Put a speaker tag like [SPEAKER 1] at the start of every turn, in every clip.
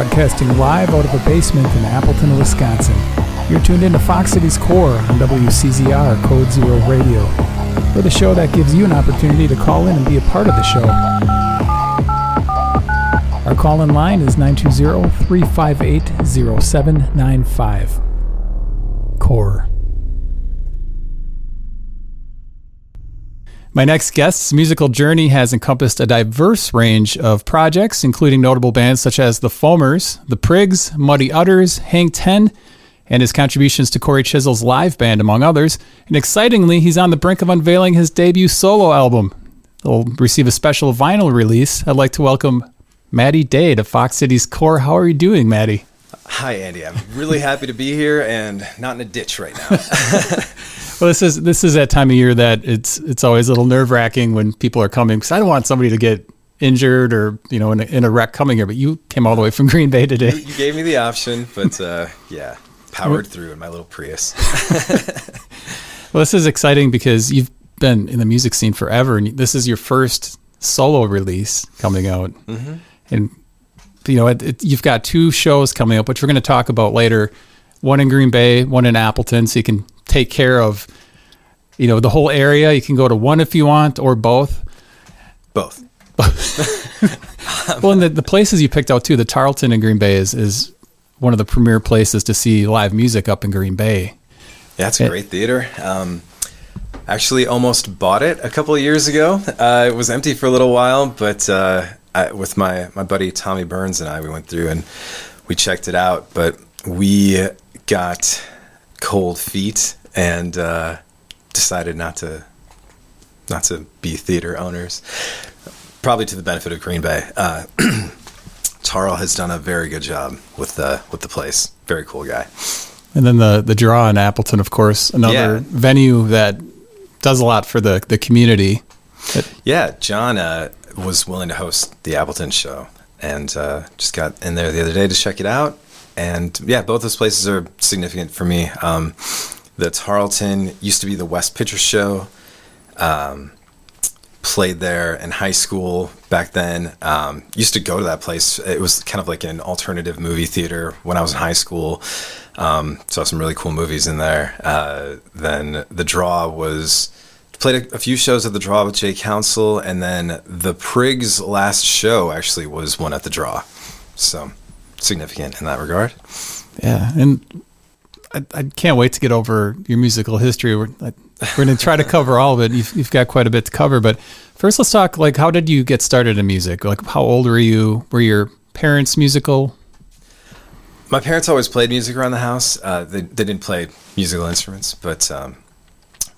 [SPEAKER 1] broadcasting live out of a basement in Appleton, Wisconsin. You're tuned into Fox Cities Core on WCZR Code Zero Radio. We're the show that gives you an opportunity to call in and be a part of the show. Our call in line is 920 358 0795. Core. My next guest's musical journey has encompassed a diverse range of projects, including notable bands such as The Foamers, The Priggs, Muddy Udders, Hang 10, and his contributions to Cory Chisel's live band, among others. And excitingly, he's on the brink of unveiling his debut solo album. He'll receive a special vinyl release. I'd like to welcome Matty Day to Fox Cities Core. How are you doing, Matty?
[SPEAKER 2] Hi, Andy. I'm really happy to be here and not in a ditch right now.
[SPEAKER 1] Well, this is this is that time of year that it's it's always a little nerve wracking when people are coming because I don't want somebody to get injured or you know in a, in a wreck coming here. But you came all the way from Green Bay today.
[SPEAKER 2] You, you gave me the option, but uh, yeah, powered through in my little Prius.
[SPEAKER 1] well, this is exciting because you've been in the music scene forever, and this is your first solo release coming out, mm-hmm. and you know it, it, you've got two shows coming up, which we're going to talk about later. One in Green Bay, one in Appleton, so you can take care of you know the whole area. You can go to one if you want or both.
[SPEAKER 2] Both.
[SPEAKER 1] well, and the, the places you picked out too, the Tarlton in Green Bay is is one of the premier places to see live music up in Green Bay.
[SPEAKER 2] Yeah, it's a great theater. Um, actually, almost bought it a couple of years ago. Uh, it was empty for a little while, but uh, I, with my my buddy Tommy Burns and I, we went through and we checked it out. But we got cold feet and uh, decided not to not to be theater owners. Probably to the benefit of Green Bay. Uh, Tarl has done a very good job with the with the place. Very cool guy.
[SPEAKER 1] And then the the draw in Appleton, of course, another yeah. venue that does a lot for the the community.
[SPEAKER 2] yeah, John uh, was willing to host the Appleton show, and uh, just got in there the other day to check it out. And yeah, both those places are significant for me. Um, the Tarlton used to be the West Pitcher Show. Um, played there in high school back then. Um, used to go to that place. It was kind of like an alternative movie theater when I was in high school. Um, saw some really cool movies in there. Uh, then the draw was played a, a, few shows at the draw with Jay Council, and then the Priggs' last show actually was one at the draw. So significant in that regard.
[SPEAKER 1] Yeah, and I, I, can't wait to get over your musical history. We're, we're going to try to cover all of it. You've, you've, got quite a bit to cover, but first let's talk like how did you get started in music? Like how old were you? Were your parents musical?
[SPEAKER 2] My parents always played music around the house. Uh, they, they didn't play musical instruments, but um,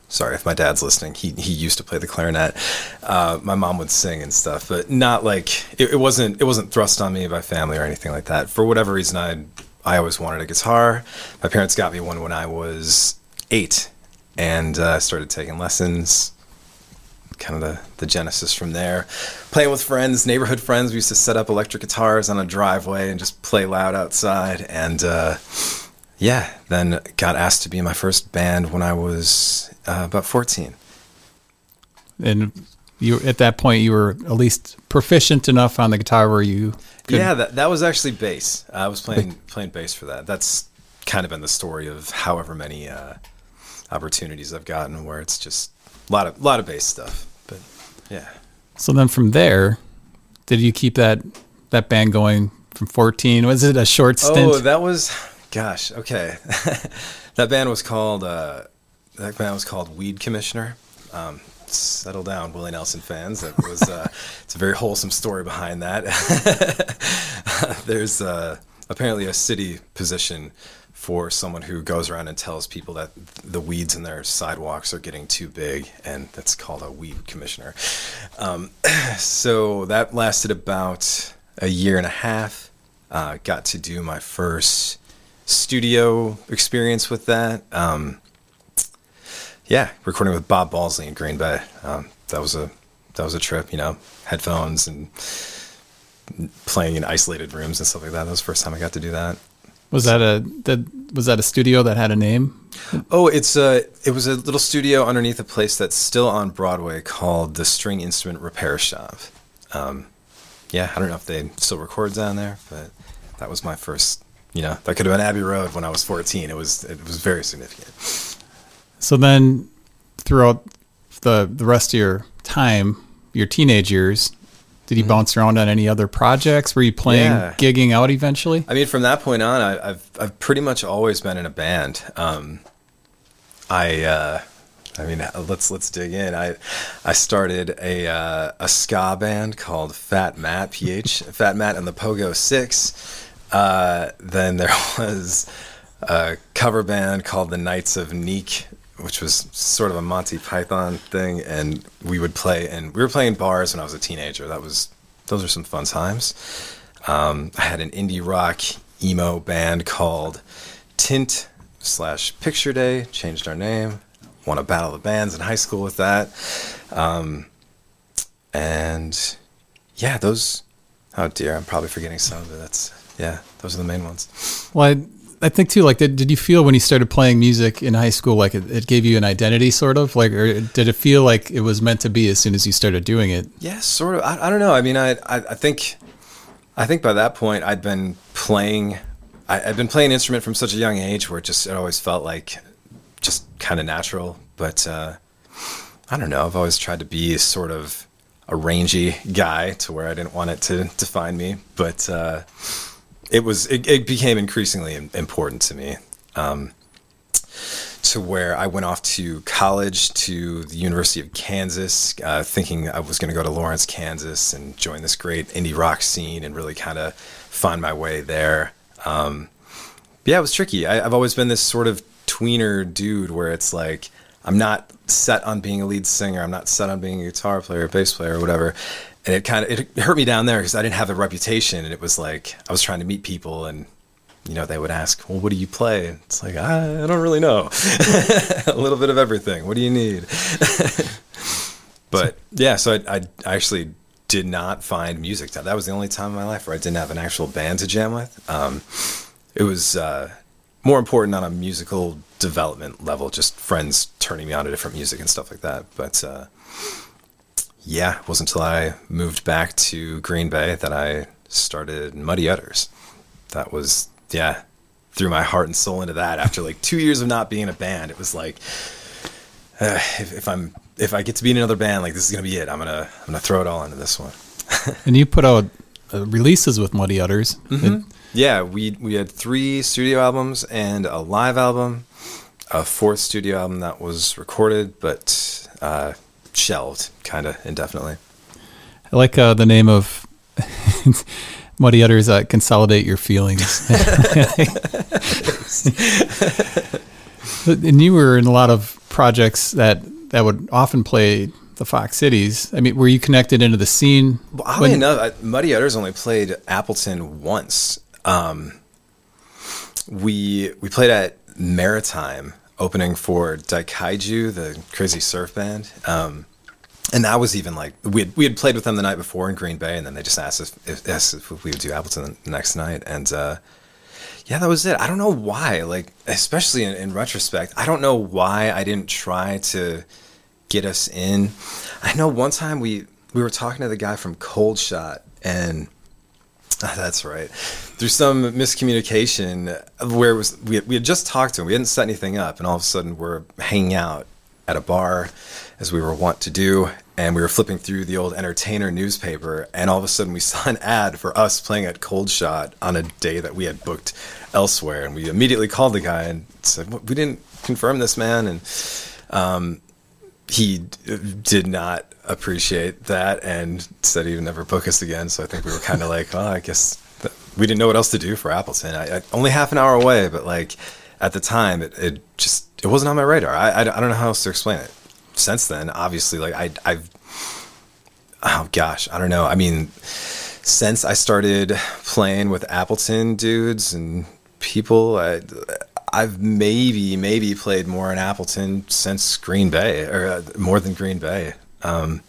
[SPEAKER 2] sorry if my dad's listening. He he used to play the clarinet. Uh, my mom would sing and stuff, but not like it, it, wasn't it wasn't thrust on me by family or anything like that. For whatever reason, I I always wanted a guitar. My parents got me one when I was eight, and uh, started taking lessons. Kind of the, the genesis from there. Playing with friends, neighborhood friends. We used to set up electric guitars on a driveway and just play loud outside. And uh, yeah, then got asked to be in my first band when I was uh, about 14.
[SPEAKER 1] And you at that point you were at least proficient enough on the guitar where you
[SPEAKER 2] could... yeah that, that was actually bass. I was playing playing bass for that. That's kind of been the story of however many uh, opportunities i've gotten where it's just a lot of lot of bass stuff but yeah.
[SPEAKER 1] So then from there did you keep that that band going from 14 was it a short stint?
[SPEAKER 2] oh that was gosh okay. That band was called uh, that band was called weed commissioner. Um, settle down, Willie Nelson fans. That was uh, it's a very wholesome story behind that. There's uh, apparently a city position for someone who goes around and tells people that the weeds in their sidewalks are getting too big, and that's called a weed commissioner. Um, so that lasted about a year and a half. Uh, got to do my first studio experience with that. Um, yeah, recording with Bob Balsley in Green Bay. Um, that was a that was a trip. You know, headphones and playing in isolated rooms and stuff like that. That was the first time I got to do that.
[SPEAKER 1] Was that a that was that a studio that had a name?
[SPEAKER 2] Oh, it's a it was a little studio underneath a place that's still on Broadway called the String Instrument Repair Shop. Um, yeah, I don't know if they still record down there, but that was my first. You know, that could have been Abbey Road when I was 14. It was it was very significant.
[SPEAKER 1] So then, throughout the the rest of your time, your teenage years, did you bounce around on any other projects? Were you playing,
[SPEAKER 2] Yeah.
[SPEAKER 1] gigging out eventually?
[SPEAKER 2] I mean, from that point on, I, I've I've pretty much always been in a band. Um, I uh, I mean, let's let's dig in. I I started a uh, a ska band called Fat Matt PH Fat Matt and the Pogo Six. Uh, then there was a cover band called the Knights of Neek, which was sort of a Monty Python thing, and we would play and we were playing bars when I was a teenager. That was those were some fun times. Um, I had an indie rock emo band called Tint slash Picture Day. Changed our name. Won a battle of the bands in high school with that. Um, and yeah, those. Oh dear, I'm probably forgetting some, but that's yeah, those are the main ones.
[SPEAKER 1] Well, I, I think too. Like, did, did you feel when you started playing music in high school, like it, it gave you an identity, sort of, like, or did it feel like it was meant to be as soon as you started doing it?
[SPEAKER 2] Yeah, sort of. I, I don't know. I mean, I, I I think I think by that point I'd been playing. I, I'd been playing an instrument from such a young age where it just it always felt like just kind of natural. But uh, I don't know. I've always tried to be sort of a rangy guy to where I didn't want it to define me. But uh, it was it, it became increasingly important to me. Um, to where I went off to college to the University of Kansas, uh, thinking I was going to go to Lawrence, Kansas, and join this great indie rock scene and really kind of find my way there. Um, yeah, it was tricky. I, I've always been this sort of tweener dude where it's like I'm not set on being a lead singer. I'm not set on being a guitar player, bass player, or whatever. And it kind of it hurt me down there because I didn't have a reputation, and it was like I was trying to meet people and you know, they would ask, "Well, what do you play?" It's like, I, I don't really know. a little bit of everything. What do you need? but yeah, so I, I actually did not find music. That was the only time in my life where I didn't have an actual band to jam with. Um, it was uh, more important on a musical development level, just friends turning me on to different music and stuff like that. But uh, yeah, it wasn't until I moved back to Green Bay that I started Muddy Udders. That was yeah, threw my heart and soul into that. After like two years of not being in a band, it was like uh, if, if I'm if I get to be in another band, like this is gonna be it. I'm gonna I'm gonna throw it all into this one.
[SPEAKER 1] And you put out uh, releases with Muddy Udders. It-
[SPEAKER 2] Yeah, we we had three studio albums and a live album, a fourth studio album that was recorded but uh, shelved kind of indefinitely.
[SPEAKER 1] I like uh, the name of Muddy Udders. Uh, consolidate your feelings. and you were in a lot of projects that that would often play the Fox Cities. I mean, were you connected into the scene?
[SPEAKER 2] Well, oddly
[SPEAKER 1] when-
[SPEAKER 2] enough, I- Muddy Udders only played Appleton once. Um, we we played at Maritime opening for Daikaiju, the crazy surf band. Um, and that was even like we had, we had played with them the night before in Green Bay, and then they just asked if, asked if we would do Appleton the next night, and uh, yeah, that was it. I don't know why, like especially in, in retrospect, I don't know why I didn't try to get us in. I know one time we we were talking to the guy from Cold Shot, and That's right. Through some miscommunication, where was we had, we had just talked to him, we hadn't set anything up, and all of a sudden we're hanging out at a bar, as we were wont to do, and we were flipping through the old Entertainer newspaper, and all of a sudden we saw an ad for us playing at Cold Shot on a day that we had booked elsewhere, and we immediately called the guy and said, "Well, "We didn't confirm this, man," and um, he did not appreciate that and said he would never book us again. So I think we were kind of like, oh, I guess that we didn't know what else to do for Appleton. I, I only half an hour away, but like at the time, it, it just it wasn't on my radar. I, I, I don't know how else to explain it. Since then, obviously, like I I've oh gosh, I don't know. I mean, since I started playing with Appleton dudes and people, I, I've maybe maybe played more in Appleton since Green Bay, or uh, more than Green Bay, um,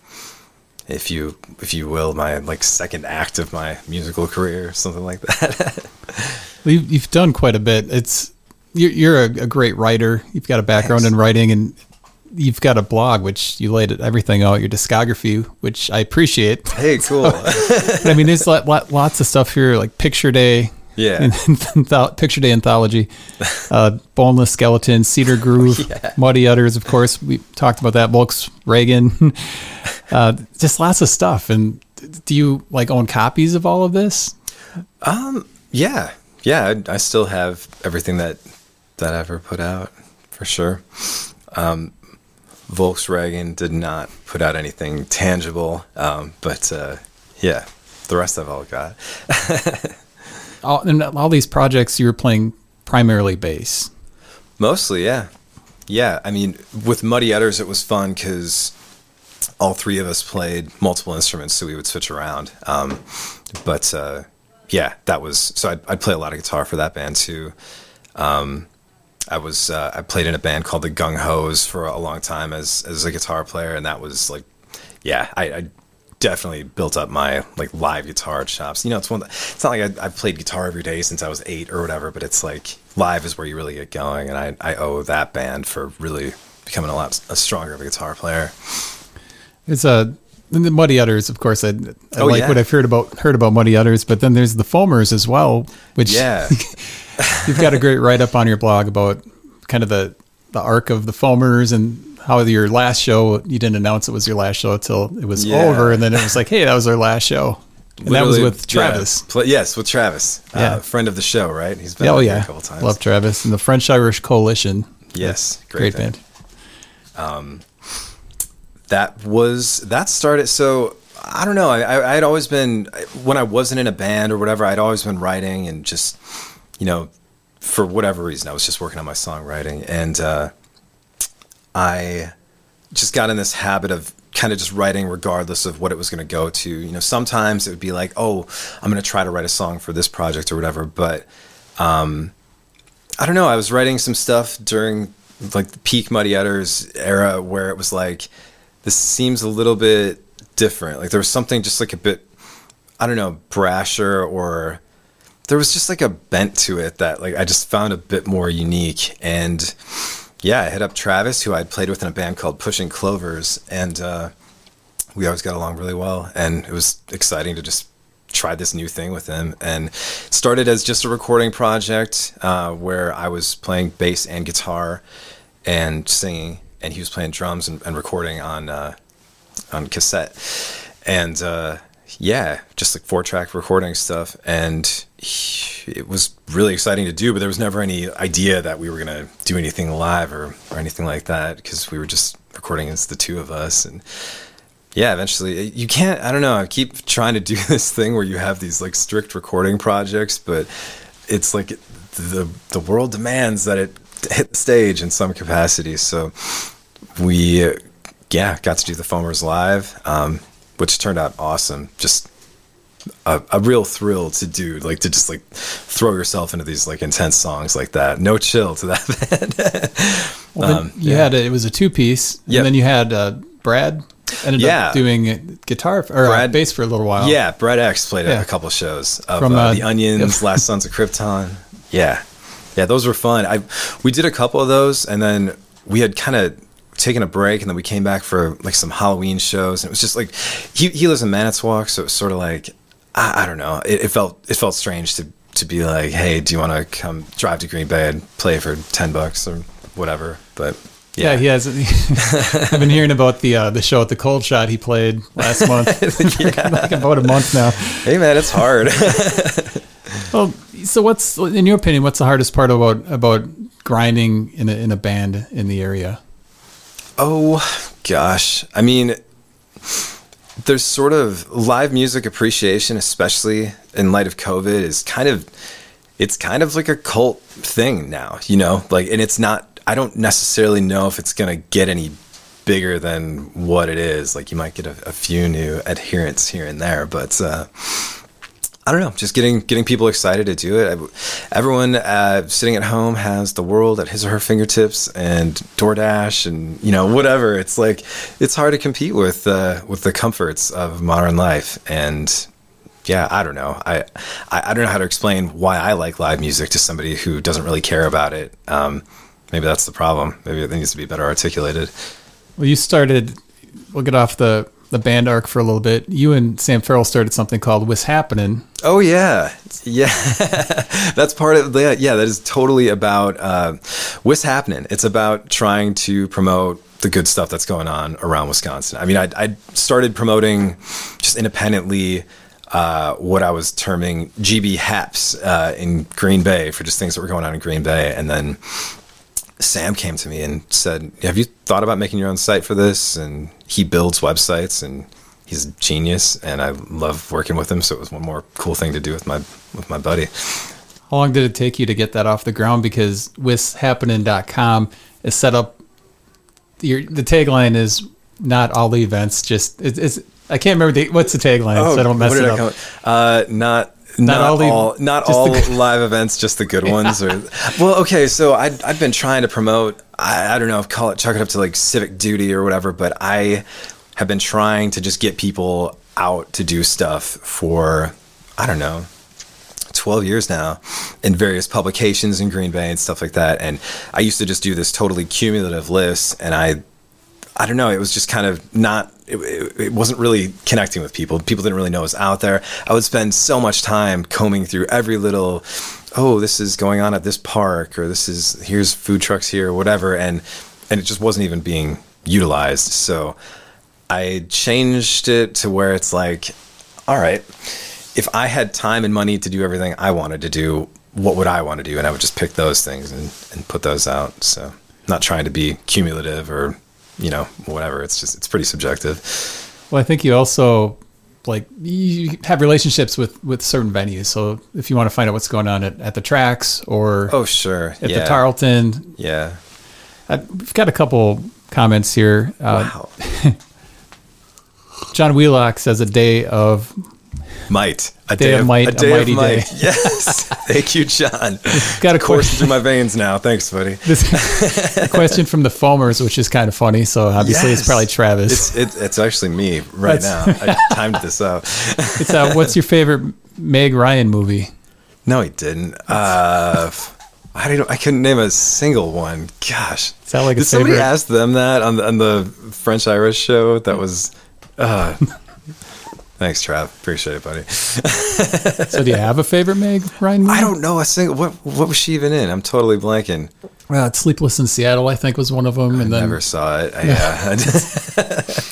[SPEAKER 2] if you if you will, my like second act of my musical career, something like that.
[SPEAKER 1] Well, You've, you've done quite a bit. It's you're, you're a, a great writer. You've got a background
[SPEAKER 2] Thanks.
[SPEAKER 1] in writing, and you've got a blog which you laid everything out, your discography, which I appreciate.
[SPEAKER 2] hey, cool.
[SPEAKER 1] But I mean, there's lot, lot, lots of stuff here, like Picture Day,
[SPEAKER 2] Yeah.
[SPEAKER 1] in, in Picture Day Anthology. Uh, Boneless Skeleton, Cedar Groove,
[SPEAKER 2] Yeah.
[SPEAKER 1] Muddy Udders, of course. We talked about that. Volkswagen. uh, just lots of stuff. And do you like own copies of all of this?
[SPEAKER 2] Um, Yeah, yeah. I, I still have everything that that I ever put out for sure. Um, Volkswagen did not put out anything tangible, um, but uh, yeah, the rest I've all got.
[SPEAKER 1] All, and all these projects you were playing primarily bass.
[SPEAKER 2] Mostly, yeah, yeah. I mean, with Muddy Udders, it was fun because all three of us played multiple instruments, so we would switch around. Um, but uh, yeah, that was so. I'd, I'd play a lot of guitar for that band too. Um, I was uh, I played in a band called the Gung Ho's for a long time as as a guitar player, and that was like, yeah, I, I definitely built up my like live guitar chops. You know, it's one. It's not like I, I've played guitar every day since I was eight or whatever, but it's like live is where you really get going, and I I owe that band for really becoming a lot a stronger of a guitar player.
[SPEAKER 1] It's uh, a and the Muddy Udders, of course. I, I
[SPEAKER 2] Oh,
[SPEAKER 1] like
[SPEAKER 2] yeah.
[SPEAKER 1] what I've heard about heard about Muddy Udders, but then there's the Foamers as well, which
[SPEAKER 2] Yeah.
[SPEAKER 1] you've got a great write up on your blog about kind of the the arc of the Foamers and how your last show you didn't announce it was your last show until it was
[SPEAKER 2] Yeah.
[SPEAKER 1] over, and then it was like, hey, that was our last show, and that was with Travis.
[SPEAKER 2] Yeah, pl- yes, with Travis.
[SPEAKER 1] Yeah.
[SPEAKER 2] Uh, friend of the show, right? He's been
[SPEAKER 1] oh yeah,
[SPEAKER 2] a couple times.
[SPEAKER 1] love Travis and the French Irish Coalition.
[SPEAKER 2] Yes,
[SPEAKER 1] Great,
[SPEAKER 2] great,
[SPEAKER 1] band.
[SPEAKER 2] that was that started so i don't know I, I i had always been when i wasn't in a band or whatever i'd always been writing and just you know for whatever reason i was just working on my songwriting and uh i just got in this habit of kind of just writing regardless of what it was going to go to. You know sometimes it would be like oh i'm going to try to write a song for this project or whatever but um i don't know i was writing some stuff during like the peak muddy udders era where it was like this seems a little bit different. Like there was something just like a bit i don't know brasher or there was just like a bent to it that like i just found a bit more unique. And yeah i hit up travis who i'd played with in a band called pushing clovers and uh, we always got along really well. And it was exciting to just try this new thing with him. And started as just a recording project uh, where i was playing bass and guitar and singing and he was playing drums and, and recording on uh, on cassette. And uh, yeah just like four track recording stuff and he- it was really exciting to do but there was never any idea that we were going to do anything live or, or anything like that because we were just recording as the two of us and yeah eventually you can't i don't know i keep trying to do this thing where you have these like strict recording projects but it's like the the world demands that it hit the stage in some capacity so we yeah got to do the foamers live um, which turned out awesome just a, a real thrill to do like to just like throw yourself into these like intense songs like that no chill to that band
[SPEAKER 1] Well,
[SPEAKER 2] Um,
[SPEAKER 1] you
[SPEAKER 2] yeah.
[SPEAKER 1] had a, it was a two piece, and
[SPEAKER 2] Yep.
[SPEAKER 1] then you had uh, Brad ended
[SPEAKER 2] Yeah.
[SPEAKER 1] up doing guitar or uh,
[SPEAKER 2] Brad-
[SPEAKER 1] bass for a little while.
[SPEAKER 2] Yeah, Brad X played
[SPEAKER 1] Yeah.
[SPEAKER 2] a couple shows of
[SPEAKER 1] From,
[SPEAKER 2] uh,
[SPEAKER 1] uh,
[SPEAKER 2] the Onions,
[SPEAKER 1] yep.
[SPEAKER 2] Last Sons of Krypton. Yeah, yeah, those were fun. I we did a couple of those, and then we had kind of taken a break, and then we came back for like some Halloween shows, and it was just like he he lives in Manitowoc, so it was sort of like I, I don't know. It, it felt it felt strange to to be like, hey, do you want to come drive to Green Bay and play for ten bucks or whatever? But
[SPEAKER 1] yeah, he has. I've been hearing about the uh, the show at the Cold Shot he played last month, like about a month now.
[SPEAKER 2] hey man, it's hard.
[SPEAKER 1] Well, so what's in your opinion? What's the hardest part about about grinding in a in a band in the area?
[SPEAKER 2] Oh gosh, I mean, there's sort of live music appreciation, especially in light of COVID, is kind of it's kind of like a cult thing now, you know. Like, and it's not. I don't necessarily know if it's gonna get any bigger than what it is. Like, you might get a, a few new adherents here and there, but. Uh, I don't know, just getting getting people excited to do it. Everyone uh, sitting at home has the world at his or her fingertips, and DoorDash, and you know whatever. It's like it's hard to compete with uh, with the comforts of modern life. And yeah, I don't know. I, I I don't know how to explain why I like live music to somebody who doesn't really care about it. Um, maybe that's the problem. Maybe it needs to be better articulated.
[SPEAKER 1] Well, you started. We'll get off the the band arc for a little bit. You and Sam Farrell started something called What's Happening.
[SPEAKER 2] Oh yeah, yeah. That's part of that. Yeah, that is totally about uh, what's happening. It's about trying to promote the good stuff that's going on around Wisconsin. I mean, I, I started promoting just independently. Uh, what I was terming GB Haps uh, in Green Bay for just things that were going on in Green Bay, and then Sam came to me and said, "Have you thought about making your own site for this?" And he builds websites, and he's a genius, and I love working with him. So it was one more cool thing to do with my with my buddy.
[SPEAKER 1] How long did it take you to get that off the ground? Because wishappening.com is set up. Your, the tagline is not all the events, just it, it's. I can't remember the, what's the tagline, so I don't mess it up.
[SPEAKER 2] Uh, not.
[SPEAKER 1] Not
[SPEAKER 2] Not,
[SPEAKER 1] all
[SPEAKER 2] all, not all
[SPEAKER 1] the
[SPEAKER 2] live events, just the good ones. Or well, okay. So I I've been trying to promote. I, I don't know, call it chuck it up to like civic duty or whatever. But I have been trying to just get people out to do stuff for I don't know 12 years now in various publications in Green Bay and stuff like that. And I used to just do this totally cumulative list, and I, I don't know, it was just kind of not. It, it, wasn't really connecting with people. People didn't really know it was out there. I would spend so much time combing through every little, oh, this is going on at this park, or this is here's food trucks here, or whatever, and and it just wasn't even being utilized. So I changed it to where it's like, all right, if I had time and money to do everything I wanted to do, what would I want to do? And I would just pick those things and, and put those out. So not trying to be cumulative or, you know, whatever. It's just, it's pretty subjective.
[SPEAKER 1] Well, I think you also like you have relationships with with certain venues. So if you want to find out what's going on at, at the tracks or
[SPEAKER 2] Oh, sure.
[SPEAKER 1] at
[SPEAKER 2] yeah.
[SPEAKER 1] the Tarlton,
[SPEAKER 2] Yeah.
[SPEAKER 1] I, we've got a couple comments here. Uh,
[SPEAKER 2] Wow.
[SPEAKER 1] John Wheelock says a day of
[SPEAKER 2] Might. A
[SPEAKER 1] Day of might,
[SPEAKER 2] A
[SPEAKER 1] a
[SPEAKER 2] day of
[SPEAKER 1] mighty
[SPEAKER 2] might.
[SPEAKER 1] day.
[SPEAKER 2] Yes. Thank you, John.
[SPEAKER 1] got a question.
[SPEAKER 2] through my veins now. Thanks, buddy.
[SPEAKER 1] This question from the foamers, which is kind of funny. So obviously it's probably Travis.
[SPEAKER 2] It's, it, it's actually me right
[SPEAKER 1] That's-
[SPEAKER 2] now. I timed this out.
[SPEAKER 1] It's uh, what's your favorite Meg Ryan movie?
[SPEAKER 2] No, he didn't. Uh, I don't. I couldn't name a single one. Gosh,
[SPEAKER 1] that like
[SPEAKER 2] did somebody ask them that on the on the French Irish show? That was. Uh, thanks, Trav. Appreciate it, buddy.
[SPEAKER 1] So do you have a favorite Meg Ryan movie?
[SPEAKER 2] I don't know a single. What What was she even in? I'm totally blanking.
[SPEAKER 1] Uh, Sleepless in Seattle, I think, was one of them, and then
[SPEAKER 2] Never saw it. Yeah.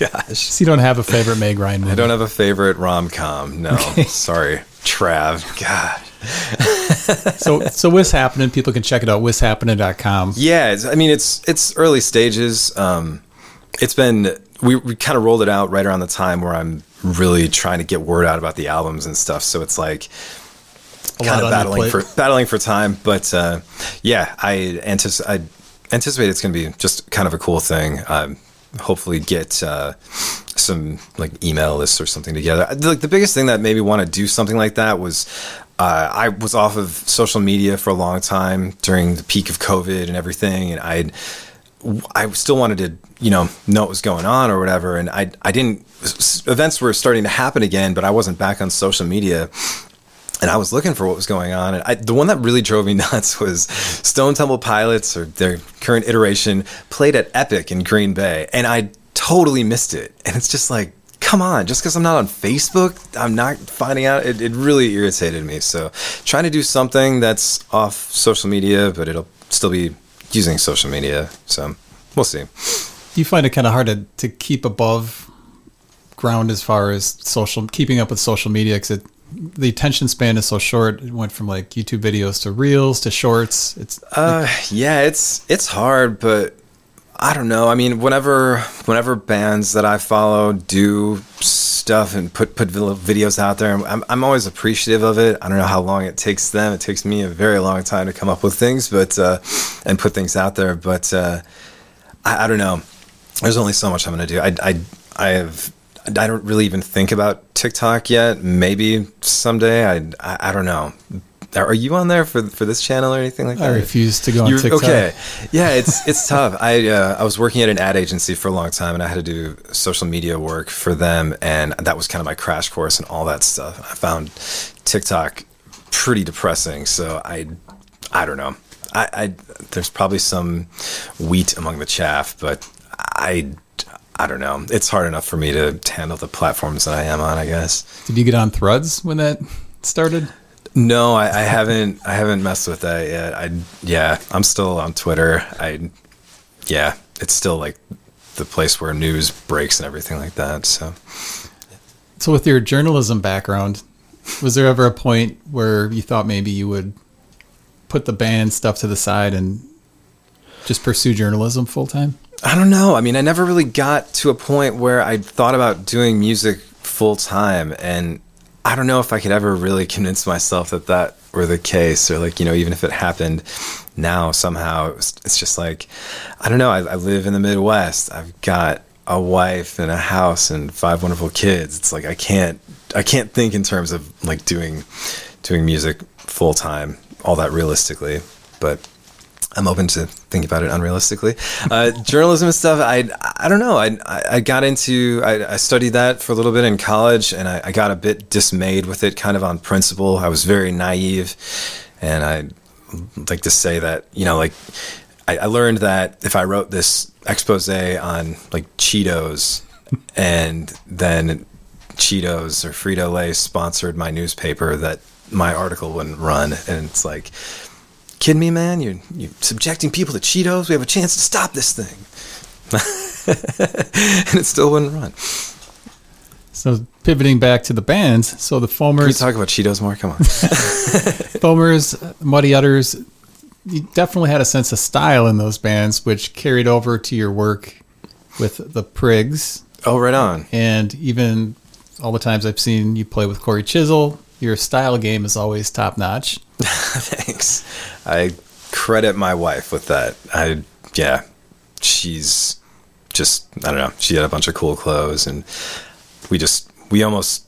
[SPEAKER 2] Gosh.
[SPEAKER 1] so you don't have a favorite Meg Ryan movie.
[SPEAKER 2] I don't have a favorite rom com. No, sorry, Trav. God.
[SPEAKER 1] so so what's happening? People can check it out. What's.happening.com.
[SPEAKER 2] Yeah, it's, I mean it's it's early stages. Um, it's been we, we kind of rolled it out right around the time where I'm really trying to get word out about the albums and stuff. So it's like
[SPEAKER 1] A
[SPEAKER 2] kind of battling for battling for time. But uh, yeah, I anticipate I anticipate it's going to be just kind of a cool thing. Um, hopefully, get uh, some like email lists or something together. Like the biggest thing that made me want to do something like that was. Uh, I was off of social media for a long time during the peak of COVID and everything, and I I still wanted to, you know, know what was going on or whatever. And I, I didn't, events were starting to happen again, but I wasn't back on social media. And I was looking for what was going on. And I, the one that really drove me nuts was Stone Temple Pilots, or their current iteration, played at Epic in Green Bay. And I totally missed it. And it's just like, come on, just because I'm not on Facebook, I'm not finding out. It, it really irritated me. So trying to do something that's off social media, but it'll still be using social media. So we'll see.
[SPEAKER 1] You find it kind of hard to, to keep above ground as far as social keeping up with social media because the attention span is so short. It went from like YouTube videos to reels to shorts. It's
[SPEAKER 2] Uh, yeah, it's it's hard, but I don't know. I mean, whenever whenever bands that I follow do stuff and put put videos out there, I'm I'm always appreciative of it. I don't know how long it takes them. It takes me a very long time to come up with things, but uh, and put things out there. But uh, I, I don't know. There's only so much I'm gonna do. I I I have. I don't really even think about TikTok yet. Maybe someday. I, I I don't know. Are you on there for for this channel or anything like that?
[SPEAKER 1] I refuse to go on
[SPEAKER 2] You're-
[SPEAKER 1] TikTok.
[SPEAKER 2] Okay, yeah, it's it's tough. I uh, I was working at an ad agency for a long time, and I had to do social media work for them, and that was kind of my crash course and all that stuff. I found TikTok pretty depressing, so I I don't know. I, I there's probably some wheat among the chaff, but I I don't know. It's hard enough for me to handle the platforms that I am on. I guess.
[SPEAKER 1] Did you get on Threads when that started?
[SPEAKER 2] No, I, I haven't. I haven't messed with that yet. I yeah, I'm still on Twitter. I yeah, it's still like the place where news breaks and everything like that. So
[SPEAKER 1] So, with your journalism background, was there ever a point where you thought maybe you would put the band stuff to the side and just pursue journalism full time?
[SPEAKER 2] I don't know. I mean, I never really got to a point where I thought about doing music full time, and I don't know if I could ever really convince myself that that were the case, or like you know, even if it happened now somehow, it's just like I don't know. I, I live in the Midwest. I've got a wife and a house and five wonderful kids. It's like I can't I can't think in terms of like doing doing music full time all that realistically, but I'm open to thinking about it unrealistically. Uh, journalism and stuff, I I don't know. I I got into I, I studied that for a little bit in college, and I, I got a bit dismayed with it, kind of on principle. I was very naive, and I like to say that you know like I, I learned that if I wrote this expose on like Cheetos, and then Cheetos or Frito Lay sponsored my newspaper, that my article wouldn't run, and it's like kidding me, man? You're, you're subjecting people to Cheetos? We have a chance to stop this thing. and it still wouldn't run.
[SPEAKER 1] So, pivoting back to the bands, so the
[SPEAKER 2] Can we
[SPEAKER 1] Foamers,
[SPEAKER 2] talk about Cheetos more? Come on.
[SPEAKER 1] Foamers, Muddy Udders, you definitely had a sense of style in those bands, which carried over to your work with the Priggs,
[SPEAKER 2] oh, right on.
[SPEAKER 1] and even all the times I've seen you play with Cory Chisel. Your style game is always top notch.
[SPEAKER 2] Thanks. I credit my wife with that. I, yeah, she's just, I don't know, she had a bunch of cool clothes and we just, we almost,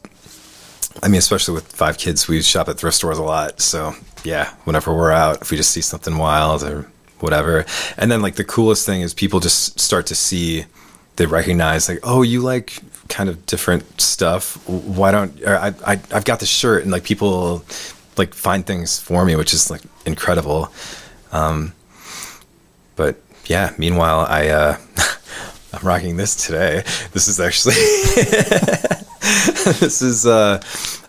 [SPEAKER 2] I mean, especially with five kids, we shop at thrift stores a lot. So, yeah, whenever we're out, if we just see something wild or whatever. And then, like, the coolest thing is people just start to see, they recognize, like, oh, you like kind of different stuff. Why don't, I, I, I've got the shirt, and like people like find things for me, which is like incredible. Um, but yeah, meanwhile, I, uh, I'm rocking this today. This is actually this is uh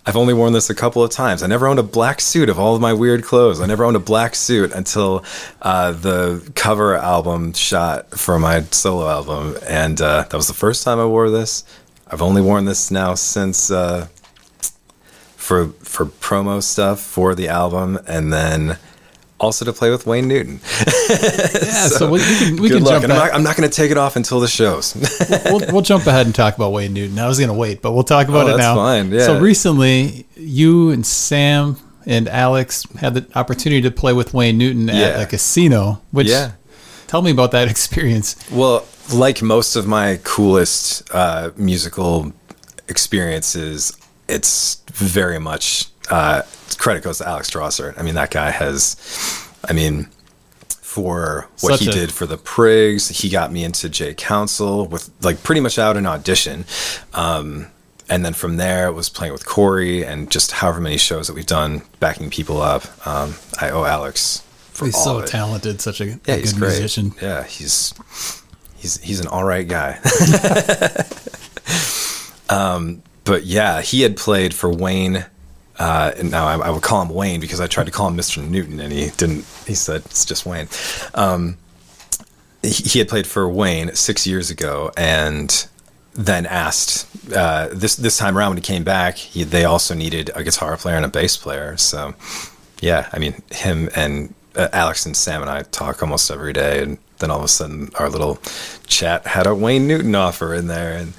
[SPEAKER 2] I've only worn this a couple of times. I never owned a black suit of all of my weird clothes. I never owned a black suit until uh, the cover album shot for my solo album, and uh, that was the first time I wore this. I've only worn this now since uh, for for promo stuff for the album, and then also to play with Wayne Newton.
[SPEAKER 1] Yeah, so, we, we can, we
[SPEAKER 2] Good
[SPEAKER 1] can
[SPEAKER 2] luck.
[SPEAKER 1] jump
[SPEAKER 2] I'm not, I'm not going to take it off until the shows.
[SPEAKER 1] we'll, we'll jump ahead and talk about Wayne Newton. I was going to wait, but we'll talk about
[SPEAKER 2] Oh,
[SPEAKER 1] it
[SPEAKER 2] that's
[SPEAKER 1] now.
[SPEAKER 2] fine, yeah.
[SPEAKER 1] So recently, you and Sam and Alex had the opportunity to play with Wayne Newton at
[SPEAKER 2] Yeah.
[SPEAKER 1] a casino. Which
[SPEAKER 2] Yeah.
[SPEAKER 1] Tell me about that experience.
[SPEAKER 2] Well, like most of my coolest uh, musical experiences, it's very much uh, credit goes to Alex Drosser. I mean, that guy has, I mean, for what
[SPEAKER 1] Such
[SPEAKER 2] he
[SPEAKER 1] a-
[SPEAKER 2] did for the Priggs, he got me into J Council with like pretty much out an audition. Um, and then from there, it was playing with Cory and just however many shows that we've done backing people up. Um, I owe Alex for
[SPEAKER 1] He's so talented, such a, a
[SPEAKER 2] Yeah,
[SPEAKER 1] good
[SPEAKER 2] great.
[SPEAKER 1] musician.
[SPEAKER 2] Yeah, he's he's he's an all right guy. um, but yeah, he had played for Wayne. Uh, and now I, I would call him Wayne because I tried to call him Mr. Newton, and he didn't. He said it's just Wayne. Um, he, he had played for Wayne six years ago, and then asked uh, this this time around when he came back, he, they also needed a guitar player and a bass player. So, yeah, I mean, him and uh, Alex and Sam and I talk almost every day, and then all of a sudden, our little chat had a Wayne Newton offer in there, and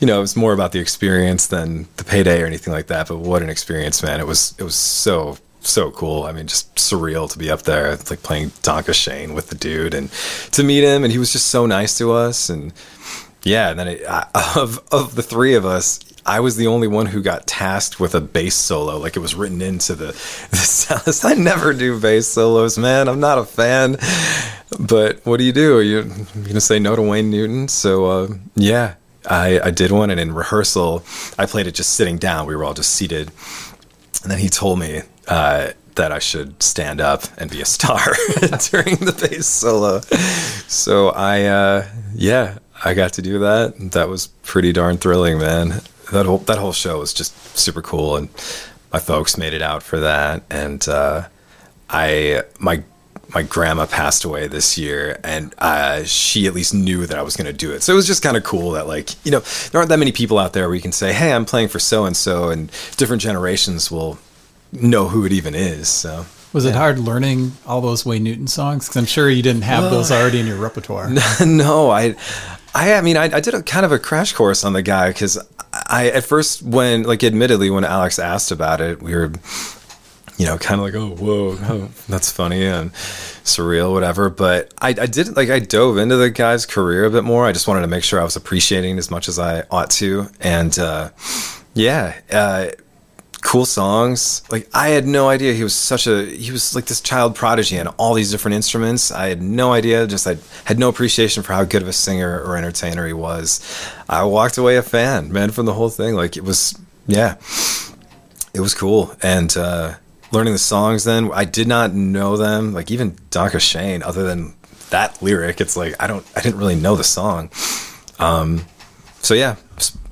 [SPEAKER 2] you know, it was more about the experience than the payday or anything like that. But what an experience, man! It was it was so so cool. I mean, just surreal to be up there, like playing Danke Schoen with the dude, and to meet him, and he was just so nice to us, and yeah, and then it, I, of of the three of us, I was the only one who got tasked with a bass solo. Like it was written into the the sound. I never do bass solos, man. I'm not a fan. But what do you do? Are you you gonna say no to Wayne Newton? So uh, yeah, I I did one, and in rehearsal, I played it just sitting down. We were all just seated, and then he told me. Uh, that I should stand up and be a star during the bass solo. So I, uh, yeah, I got to do that. That was pretty darn thrilling, man. That whole that whole show was just super cool, and my folks made it out for that. And uh, I my my grandma passed away this year, and uh, she at least knew that I was going to do it. So it was just kind of cool that, like, you know, there aren't that many people out there where you can say, "Hey, I'm playing for so and so," and different generations will know who it even is. So
[SPEAKER 1] Was it hard learning all those Wayne Newton songs? Because I'm sure you didn't have those already in your repertoire.
[SPEAKER 2] no, I, I, I mean, I, I did a kind of a crash course on the guy because I, at first, when, like, admittedly, when Alex asked about it, we were, you know, kind of like, oh, whoa, oh, that's funny and surreal, whatever. But I, I did, like, I dove into the guy's career a bit more. I just wanted to make sure I was appreciating as much as I ought to. And, uh, yeah, uh, cool songs. Like I had no idea he was such a he was like this child prodigy on all these different instruments. I had no idea. Just I had no appreciation for how good of a singer or entertainer he was. I walked away a fan, man, from the whole thing. Like it was, yeah, it was cool. And uh, learning the songs, then I did not know them. Like even Danke Schoen, other than that lyric, it's like I don't, I didn't really know the song. Um, so yeah,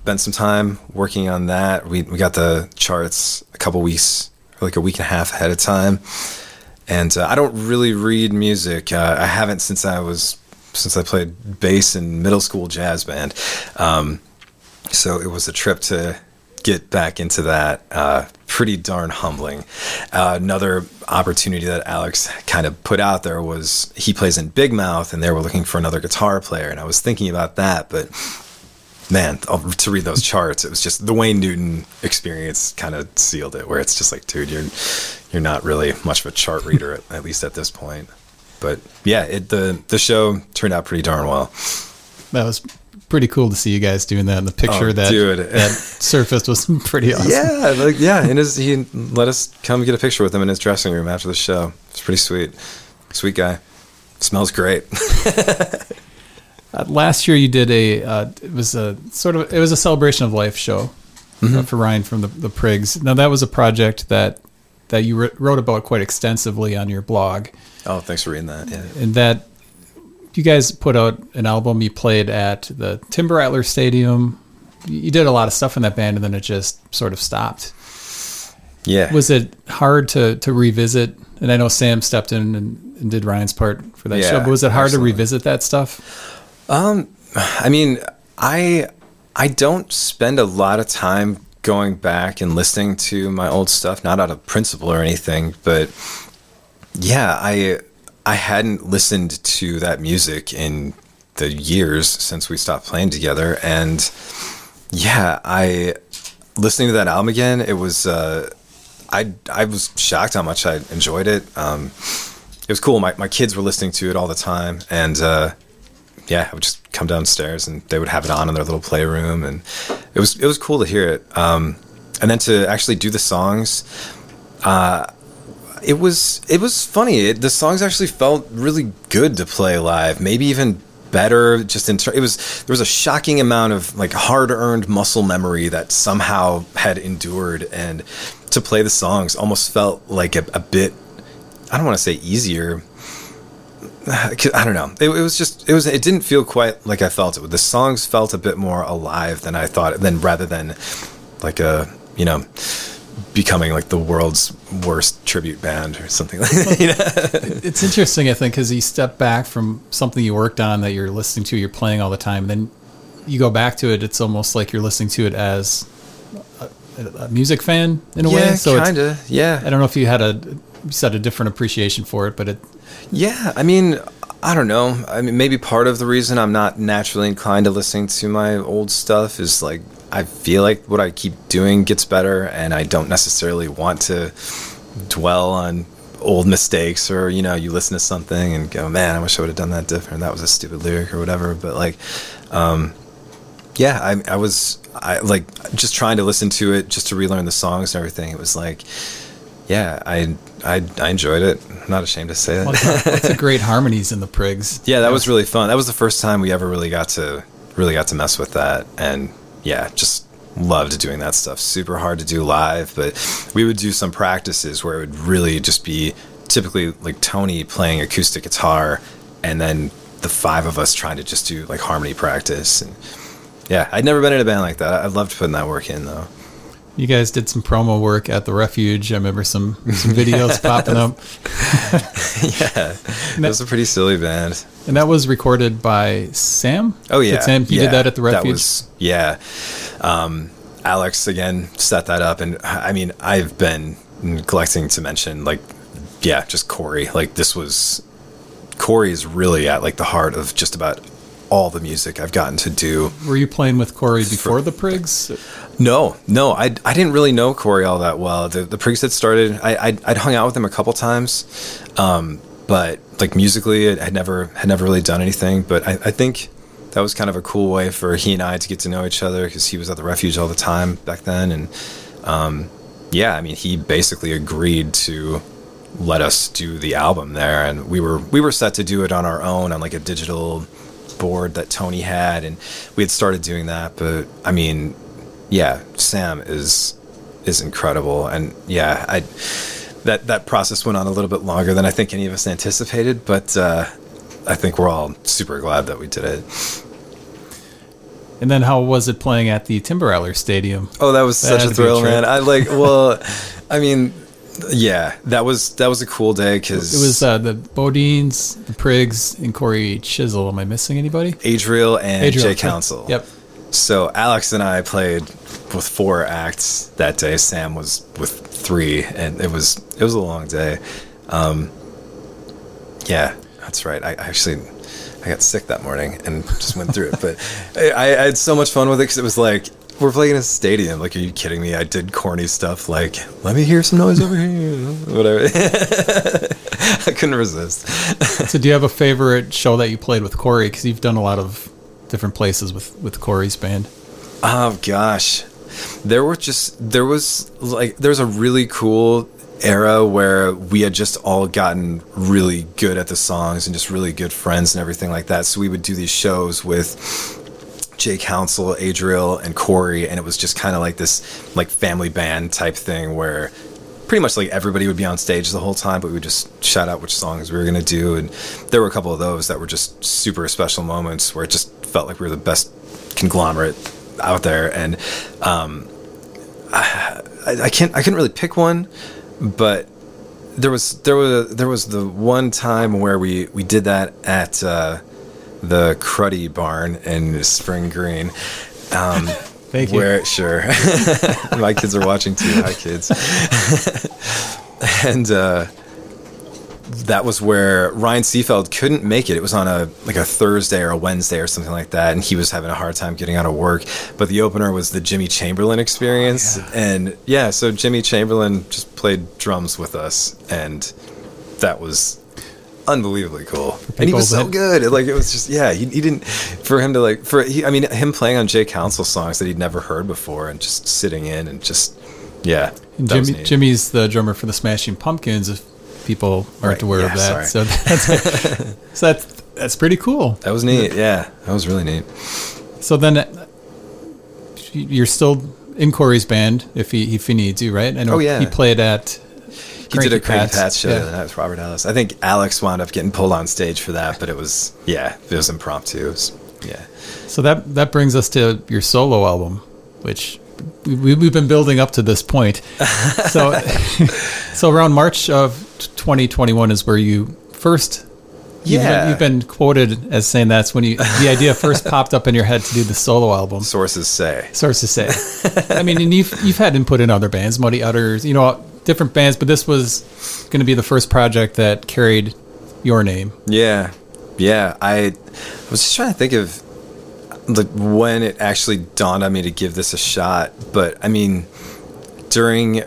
[SPEAKER 2] spent some time working on that. We we got the charts a couple weeks, like a week and a half ahead of time. And uh, I don't really read music. Uh, I haven't since I was since I played bass in middle school jazz band. Um, so it was a trip to get back into that. Uh, pretty darn humbling. Uh, another opportunity that Alex kind of put out there was he plays in Big Mouth, and they were looking for another guitar player, and I was thinking about that, but man, to read those charts, it was just the Wayne Newton experience kind of sealed it. Where it's just like, dude, you're you're not really much of a chart reader at, at least at this point. But yeah, it the the show turned out pretty darn well.
[SPEAKER 1] That was pretty cool to see you guys doing that. And the oh, picture
[SPEAKER 2] Oh,
[SPEAKER 1] that that surfaced was pretty awesome.
[SPEAKER 2] Yeah, like yeah, and his, he let us come get a picture with him in his dressing room after the show. It's pretty sweet, sweet guy. Smells great.
[SPEAKER 1] Uh, last year you did a uh, it was a sort of it was a celebration of life show
[SPEAKER 2] Mm-hmm.
[SPEAKER 1] uh, for Ryan from the the Priggs. Now that was a project that that you wr- wrote about quite extensively on your blog,
[SPEAKER 2] oh, thanks for reading that. Yeah.
[SPEAKER 1] and that you guys put out an album. You played at the Timber Rattler Stadium. You you did a lot of stuff in that band, and then it just sort of stopped.
[SPEAKER 2] Yeah.
[SPEAKER 1] Was it hard to to revisit? And I know Sam stepped in and, and did Ryan's part for that
[SPEAKER 2] Yeah,
[SPEAKER 1] show, but was it hard
[SPEAKER 2] absolutely.
[SPEAKER 1] to revisit that stuff?
[SPEAKER 2] I mean, I I don't spend a lot of time going back and listening to my old stuff, not out of principle or anything, but yeah, I I hadn't listened to that music in the years since we stopped playing together and yeah, I listening to that album again, it was uh I I was shocked how much I enjoyed it. Um it was cool. My my kids were listening to it all the time and uh yeah, I would just come downstairs and they would have it on in their little playroom, and it was it was cool to hear it. Um, and then to actually do the songs, uh, it was it was funny. It, the songs actually felt really good to play live. Maybe even better. Just in ter- it was there was a shocking amount of like hard earned muscle memory that somehow had endured, and to play the songs almost felt like a, a bit. I don't want to say easier, I don't know. It, it was just it was it didn't feel quite like I felt it. The songs felt a bit more alive than I thought. Than rather than like a you know becoming like the world's worst tribute band or something like that. You know?
[SPEAKER 1] It's interesting, I think, because you step back from something you worked on that you're listening to, you're playing all the time, then you go back to it. It's almost like you're listening to it as a, a music fan in a way. So
[SPEAKER 2] kind of. Yeah,
[SPEAKER 1] I don't know if you had a you said a different appreciation for it, but it
[SPEAKER 2] Yeah, I mean, I don't know. I mean, maybe part of the reason I'm not naturally inclined to listening to my old stuff is like I feel like what I keep doing gets better, and I don't necessarily want to dwell on old mistakes or you know you listen to something and go man i wish i would have done that different. That was a stupid lyric or whatever. But like um yeah i, I was i like just trying to listen to it just to relearn the songs and everything. It was like yeah i i, I enjoyed it. I'm not ashamed to say that
[SPEAKER 1] lots of great harmonies in the Priggs.
[SPEAKER 2] yeah that was really fun. That was the first time we ever really got to really got to mess with that. And yeah just loved doing that stuff. Super hard to do live but we would do some practices where it would really just be typically like tony playing acoustic guitar and then the five of us trying to just do like harmony practice. And yeah i'd never been in a band like that. I loved putting that work in though
[SPEAKER 1] You guys did some promo work at the refuge. I remember some some videos popping up,
[SPEAKER 2] yeah that was a pretty silly band
[SPEAKER 1] and that was recorded by Sam.
[SPEAKER 2] Oh yeah,
[SPEAKER 1] Did Sam, he
[SPEAKER 2] yeah,
[SPEAKER 1] did that at the refuge.
[SPEAKER 2] That was, yeah, um, Alex again set that up, and I mean I've been neglecting to mention like, yeah, just Cory. Like this was Cory is really at like the heart of just about all the music I've gotten to do.
[SPEAKER 1] Were you playing with Cory before the Priggs?
[SPEAKER 2] No, no, I, I didn't really know Cory all that well. The the Priggs had started. I I'd, I'd hung out with him a couple times, um, but like musically, I had never had never really done anything. But I, I think that was kind of a cool way for he and I to get to know each other because he was at the refuge all the time back then, and um, yeah, I mean, he basically agreed to let us do the album there, and we were we were set to do it on our own on like a digital board that Tony had, and we had started doing that. But I mean, yeah, Sam is is incredible, and yeah, I that that process went on a little bit longer than I think any of us anticipated, but uh, I think we're all super glad that we did it.
[SPEAKER 1] And then how was it playing at the Timber Rattler Stadium?
[SPEAKER 2] Oh, that was
[SPEAKER 1] That
[SPEAKER 2] such a thrill, man! I like, well, I mean, yeah, that was that was a cool day because
[SPEAKER 1] It was uh, the Bodines, the Priggs, and Cory Chisel. Am I missing anybody?
[SPEAKER 2] Adriel and
[SPEAKER 1] Adriel,
[SPEAKER 2] Jay. Council.
[SPEAKER 1] Yep.
[SPEAKER 2] So Alex and I played with four acts that day. Sam was with three, and it was it was a long day. Um, yeah, that's right. I actually I got sick that morning and just went through it, but I, I had so much fun with it because it was like we're playing in a stadium. Like, are you kidding me? I did corny stuff like "Let me hear some noise over here," whatever. I couldn't resist.
[SPEAKER 1] So, do you have a favorite show that you played with Cory? Because you've done a lot of different places with with Cory's band.
[SPEAKER 2] Oh gosh, there were just there was like there's a really cool era where we had just all gotten really good at the songs and just really good friends and everything like that. So we would do these shows with Jay Council, Adriel, and Cory, and it was just kind of like this like family band type thing where pretty much like everybody would be on stage the whole time, but we would just shout out which songs we were gonna do, and there were a couple of those that were just super special moments where it just felt like we were the best conglomerate out there, and um, I, I can't I couldn't really pick one, but there was there was there was the one time where we we did that at uh, the Cruddy Barn in Spring Green. Um,
[SPEAKER 1] Thank you.
[SPEAKER 2] where sure, my kids are watching too. Hi, kids. and uh, that was where Ryan Seafeld couldn't make it. It was on a like a Thursday or a Wednesday or something like that, and he was having a hard time getting out of work. But the opener was the Jimmy Chamberlin experience, and yeah, so Jimmy Chamberlin just played drums with us, and that was unbelievably cool. And he was so good. Like it was just yeah, he, he didn't for him to like for he, I mean him playing on Jay Council songs that he'd never heard before, and just sitting in and just yeah.
[SPEAKER 1] And Jimmy. Jimmy's the drummer for the Smashing Pumpkins. If people aren't
[SPEAKER 2] Right,
[SPEAKER 1] aware of that,
[SPEAKER 2] sorry.
[SPEAKER 1] so that's so that's that's pretty cool.
[SPEAKER 2] That was neat. Yeah, that was really neat.
[SPEAKER 1] So then, uh, you're still in Cory's band if he if he needs you, right? I know
[SPEAKER 2] Oh, yeah.
[SPEAKER 1] he played at.
[SPEAKER 2] He did a Crazy Pat's show
[SPEAKER 1] yeah.
[SPEAKER 2] the night with Robert Ellis. I think Alex wound up getting pulled on stage for that, but it was yeah, it was impromptu. It was, yeah,
[SPEAKER 1] So that that brings us to your solo album, which we, we've been building up to this point. So, so around March of 2021 is where you first. you've been-
[SPEAKER 2] Yeah.
[SPEAKER 1] you've been quoted as saying that's when you the idea first popped up in your head to do the solo album.
[SPEAKER 2] sources say.
[SPEAKER 1] Sources say. I mean, and you've you've had input in other bands, Muddy Udders, you know, different bands, but this was going to be the first project that carried your name.
[SPEAKER 2] Yeah, yeah. I was just trying to think of like when it actually dawned on me to give this a shot. But I mean, during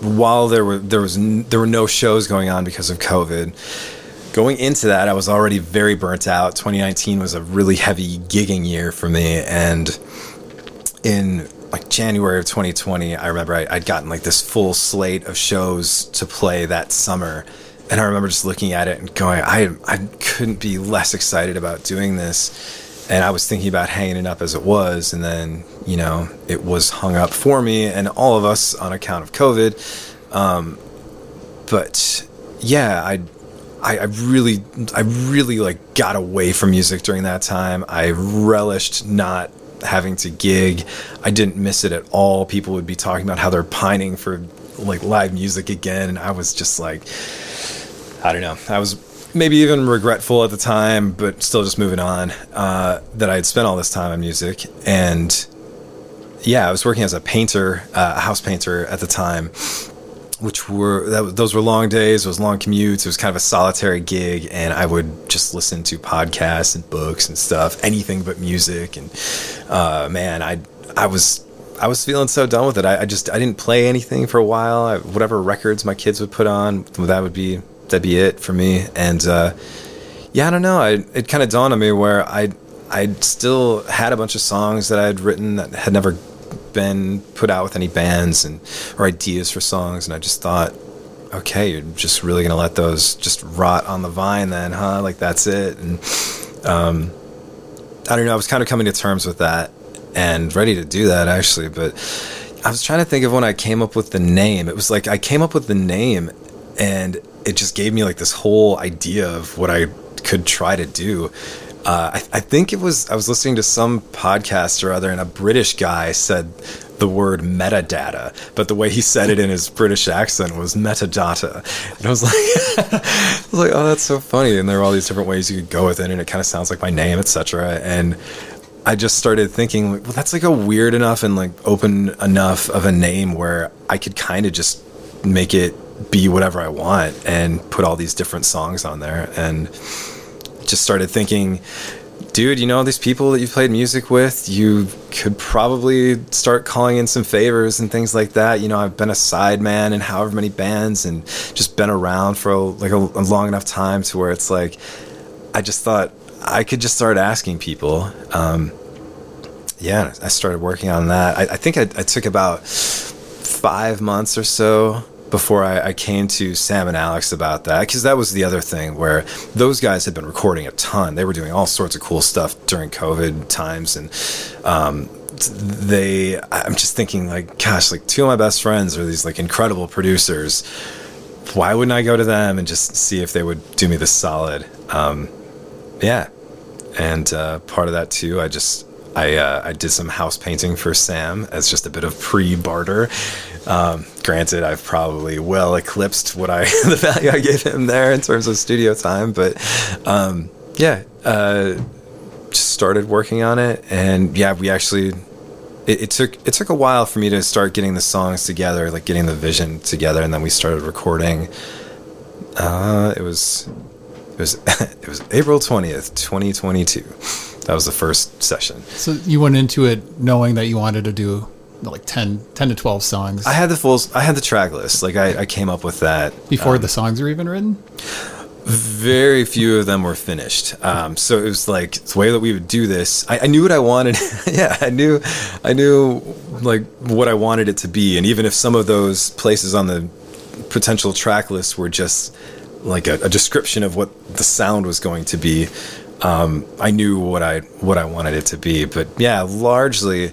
[SPEAKER 2] while there were there was there were no shows going on because of COVID. Going into that, I was already very burnt out. 2019 was a really heavy gigging year for me, and in like January of 2020, I remember I, I'd gotten like this full slate of shows to play that summer. And I remember just looking at it and going, I, I couldn't be less excited about doing this. And I was thinking about hanging it up as it was. And then, you know, it was hung up for me and all of us on account of COVID. Um, but yeah, I, I, I really, I really like got away from music during that time. I relished not having to gig. I didn't miss it at all. People would be talking about how they're pining for like live music again, and I was just like, I don't know. I was maybe even regretful at the time, but still just moving on. Uh, that I had spent all this time on music, and yeah, I was working as a painter, uh, a house painter at the time, which were that, those were long days, it was long commutes. It was kind of a solitary gig, and I would just listen to podcasts and books and stuff, anything but music. And uh, man, I I was I was feeling so done with it. I, I just I didn't play anything for a while. I, whatever records my kids would put on, that would be that'd be it for me. And uh, yeah, I don't know. I, it kind of dawned on me where I I still had a bunch of songs that I had written that had never been put out with any bands and or ideas for songs, and I just thought, okay, you're just really gonna let those just rot on the vine, then, huh? Like that's it. And um, I don't know. I was kind of coming to terms with that and ready to do that actually, but I was trying to think of when I came up with the name. It was like I came up with the name, and it just gave me like this whole idea of what I could try to do. Uh, I, I, think it was I was listening to some podcast or other, and a British guy said the word metadata, but the way he said it in his British accent was metadata, and I was like, I was like, oh, that's so funny. And there are all these different ways you could go with it, and it kind of sounds like my name, etc. And I just started thinking, well, that's like a weird enough and like open enough of a name where I could kind of just make it be whatever I want and put all these different songs on there and just started thinking, dude, you know, these people that you've played music with, you could probably start calling in some favors and things like that. You know, I've been a sideman in however many bands and just been around for a, like a, a long enough time to where it's like, I just thought I could just start asking people. Um, yeah, I started working on that. I, I think I, I took about five months or so before I, I, came to Sam and Alex about that because that was the other thing where those guys had been recording a ton. They were doing all sorts of cool stuff during COVID times, and um, they. I'm just thinking like, gosh, like two of my best friends are these like incredible producers. Why wouldn't I go to them and just see if they would do me the solid? Um, yeah, and uh, part of that too, I just I uh, I did some house painting for Sam as just a bit of pre barter. Um, granted, I've probably well eclipsed what I the value I gave him there in terms of studio time, but um, yeah, uh, just started working on it, and yeah, we actually. It, it took it took a while for me to start getting the songs together, like getting the vision together, and then we started recording. Uh, it was it was it was April twentieth, twenty twenty two. That was the first session.
[SPEAKER 1] So you went into it knowing that you wanted to do like 10, 10 to 12 songs.
[SPEAKER 2] I had the full, I had the track list. Like I, I came up with that
[SPEAKER 1] before um, the songs were even written.
[SPEAKER 2] Very few of them were finished. Um, so it was like the way that we would do this. I, I knew what I wanted. yeah, I knew, I knew like what I wanted it to be. And even if some of those places on the potential track list were just like a, a description of what the sound was going to be, um, I knew what I what I wanted it to be. But yeah, largely,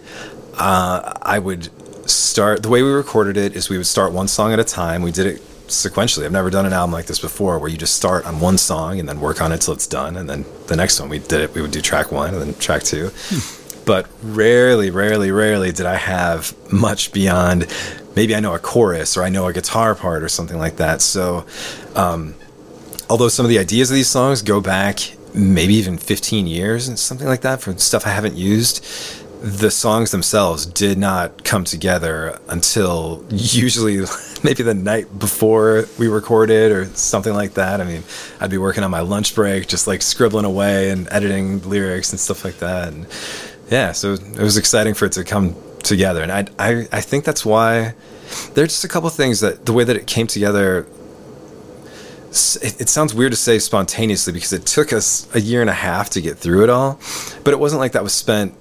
[SPEAKER 2] uh, I would start the way we recorded it is we would start one song at a time. We did it sequentially. I've never done an album like this before, where you just start on one song and then work on it till it's done, and then the next one we did it. We would do track one and then track two. Hmm. But rarely, rarely, rarely did I have much beyond maybe I know a chorus or I know a guitar part or something like that. So, um, although some of the ideas of these songs go back maybe even 15 years and something like that for stuff I haven't used. The songs themselves did not come together until usually maybe the night before we recorded or something like that. I mean, I'd be working on my lunch break, just like scribbling away and editing lyrics and stuff like that. And yeah, so it was exciting for it to come together. And I, I, I think that's why there's just a couple things that the way that it came together it, it, sounds weird to say spontaneously because it took us a year and a half to get through it all, but it wasn't like that was spent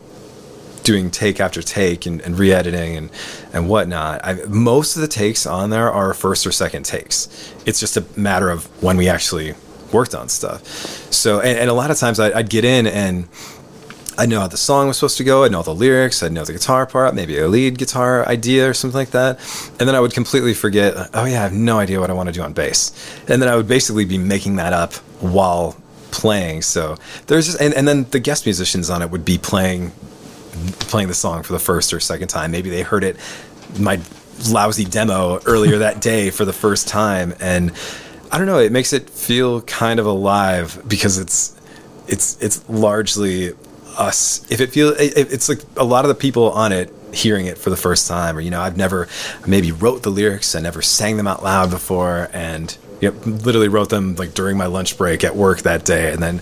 [SPEAKER 2] doing take after take and, and re-editing and and whatnot. I, most of the takes on there are first or second takes. It's just a matter of when we actually worked on stuff. So and, and a lot of times I, I'd get in and I know how the song was supposed to go. I know the lyrics. I know the guitar part, maybe a lead guitar idea or something like that. And then I would completely forget. Oh yeah, I have no idea what I want to do on bass. And then I would basically be making that up while playing. So there's just, and, and then the guest musicians on it would be playing playing the song for the first or second time. Maybe they heard it my lousy demo earlier that day for the first time and I don't know, it makes it feel kind of alive because it's it's it's largely us. If it feels it, it's like a lot of the people on it hearing it for the first time or you know, I've never maybe wrote the lyrics, I never sang them out loud before and yep, literally wrote them like during my lunch break at work that day and then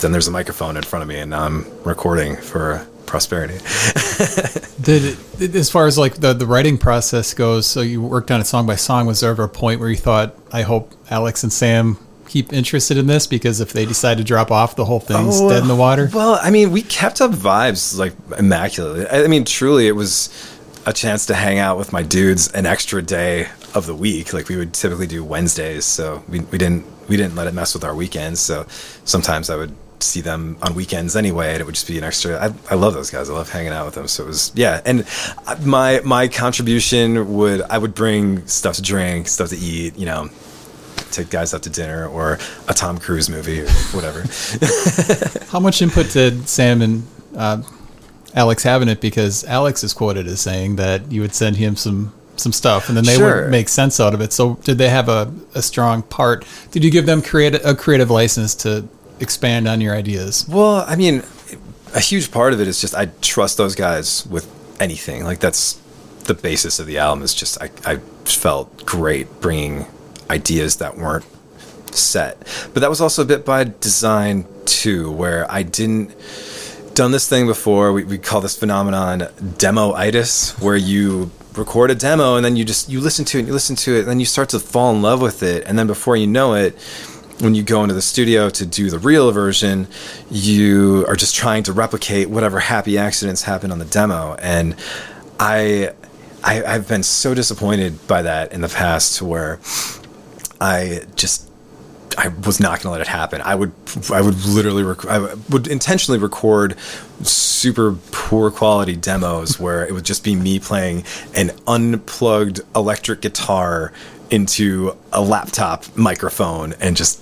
[SPEAKER 2] then there's a microphone in front of me and I'm recording for prosperity.
[SPEAKER 1] Did as far as like the the writing process goes, so you worked on it song by song. Was there ever a point where you thought, I hope Alex and Sam keep interested in this because if they decide to drop off, the whole thing's oh, dead in the water?
[SPEAKER 2] Well, I mean, we kept up vibes like immaculately. I mean, truly, it was a chance to hang out with my dudes an extra day of the week. Like we would typically do Wednesdays, so we, we didn't we didn't let it mess with our weekends. So sometimes I would see them on weekends anyway, and it would just be an extra. I, I love those guys. I love hanging out with them. So it was yeah. And my my contribution would I would bring stuff to drink, stuff to eat. You know, take guys out to dinner or a Tom Cruise movie or whatever.
[SPEAKER 1] How much input did Sam and uh, Alex have in it? Because Alex is quoted as saying that you would send him some some stuff and then they sure. would make sense out of it. So did they have a, a strong part? Did you give them create a creative license to expand on your ideas?
[SPEAKER 2] Well, I mean, a huge part of it is just I trust those guys with anything. Like that's the basis of the album. Is just I I felt great bringing ideas that weren't set, but that was also a bit by design too, where I didn't done this thing before. We, we call this phenomenon demoitis, where you record a demo and then you just you listen to it, and you listen to it, and then you start to fall in love with it, and then before you know it, when you go into the studio to do the real version, you are just trying to replicate whatever happy accidents happen on the demo. And I, I have been so disappointed by that in the past, to where I just I was not going to let it happen. I would, I would literally, rec- I would intentionally record super poor quality demos where it would just be me playing an unplugged electric guitar into a laptop microphone and just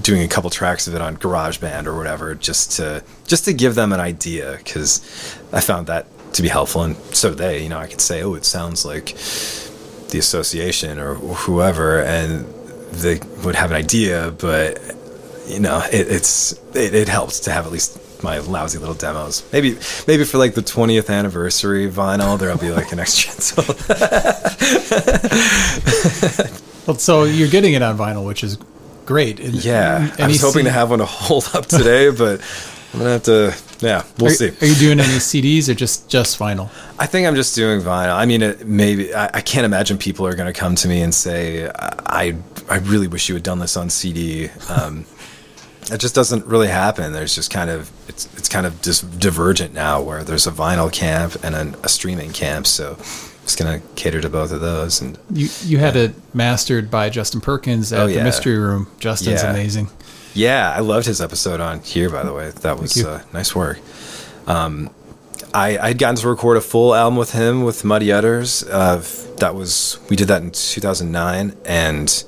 [SPEAKER 2] doing a couple tracks of it on GarageBand or whatever, just to just to give them an idea, because I found that to be helpful, and so they, you know, I could say, oh, it sounds like the association or whoever, and they would have an idea, but you know, it, it's it, it helps to have at least my lousy little demos. Maybe maybe for like the 20th anniversary vinyl, there'll be like an extra.
[SPEAKER 1] well, so you're getting it on vinyl, which is great.
[SPEAKER 2] yeah, I was hoping C- to have one to hold up today, but I'm gonna have to. Yeah, we'll
[SPEAKER 1] are,
[SPEAKER 2] see.
[SPEAKER 1] Are you doing any CDs or just just vinyl?
[SPEAKER 2] I think I'm just doing vinyl. I mean, it, maybe I, I, can't imagine people are going to come to me and say, "I I really wish you had done this on CD." Um, it just doesn't really happen. There's just kind of it's it's kind of just divergent now, where there's a vinyl camp and a, a streaming camp. So it's going to cater to both of those. And
[SPEAKER 1] you you had yeah. it mastered by Justin Perkins at oh, yeah. the Mystery Room. Justin's yeah. amazing.
[SPEAKER 2] Yeah, I loved his episode on here. By the way, that was uh, nice work. Um, I I'd gotten to record a full album with him with Muddy Udders. Uh, that was we did that in 2009, and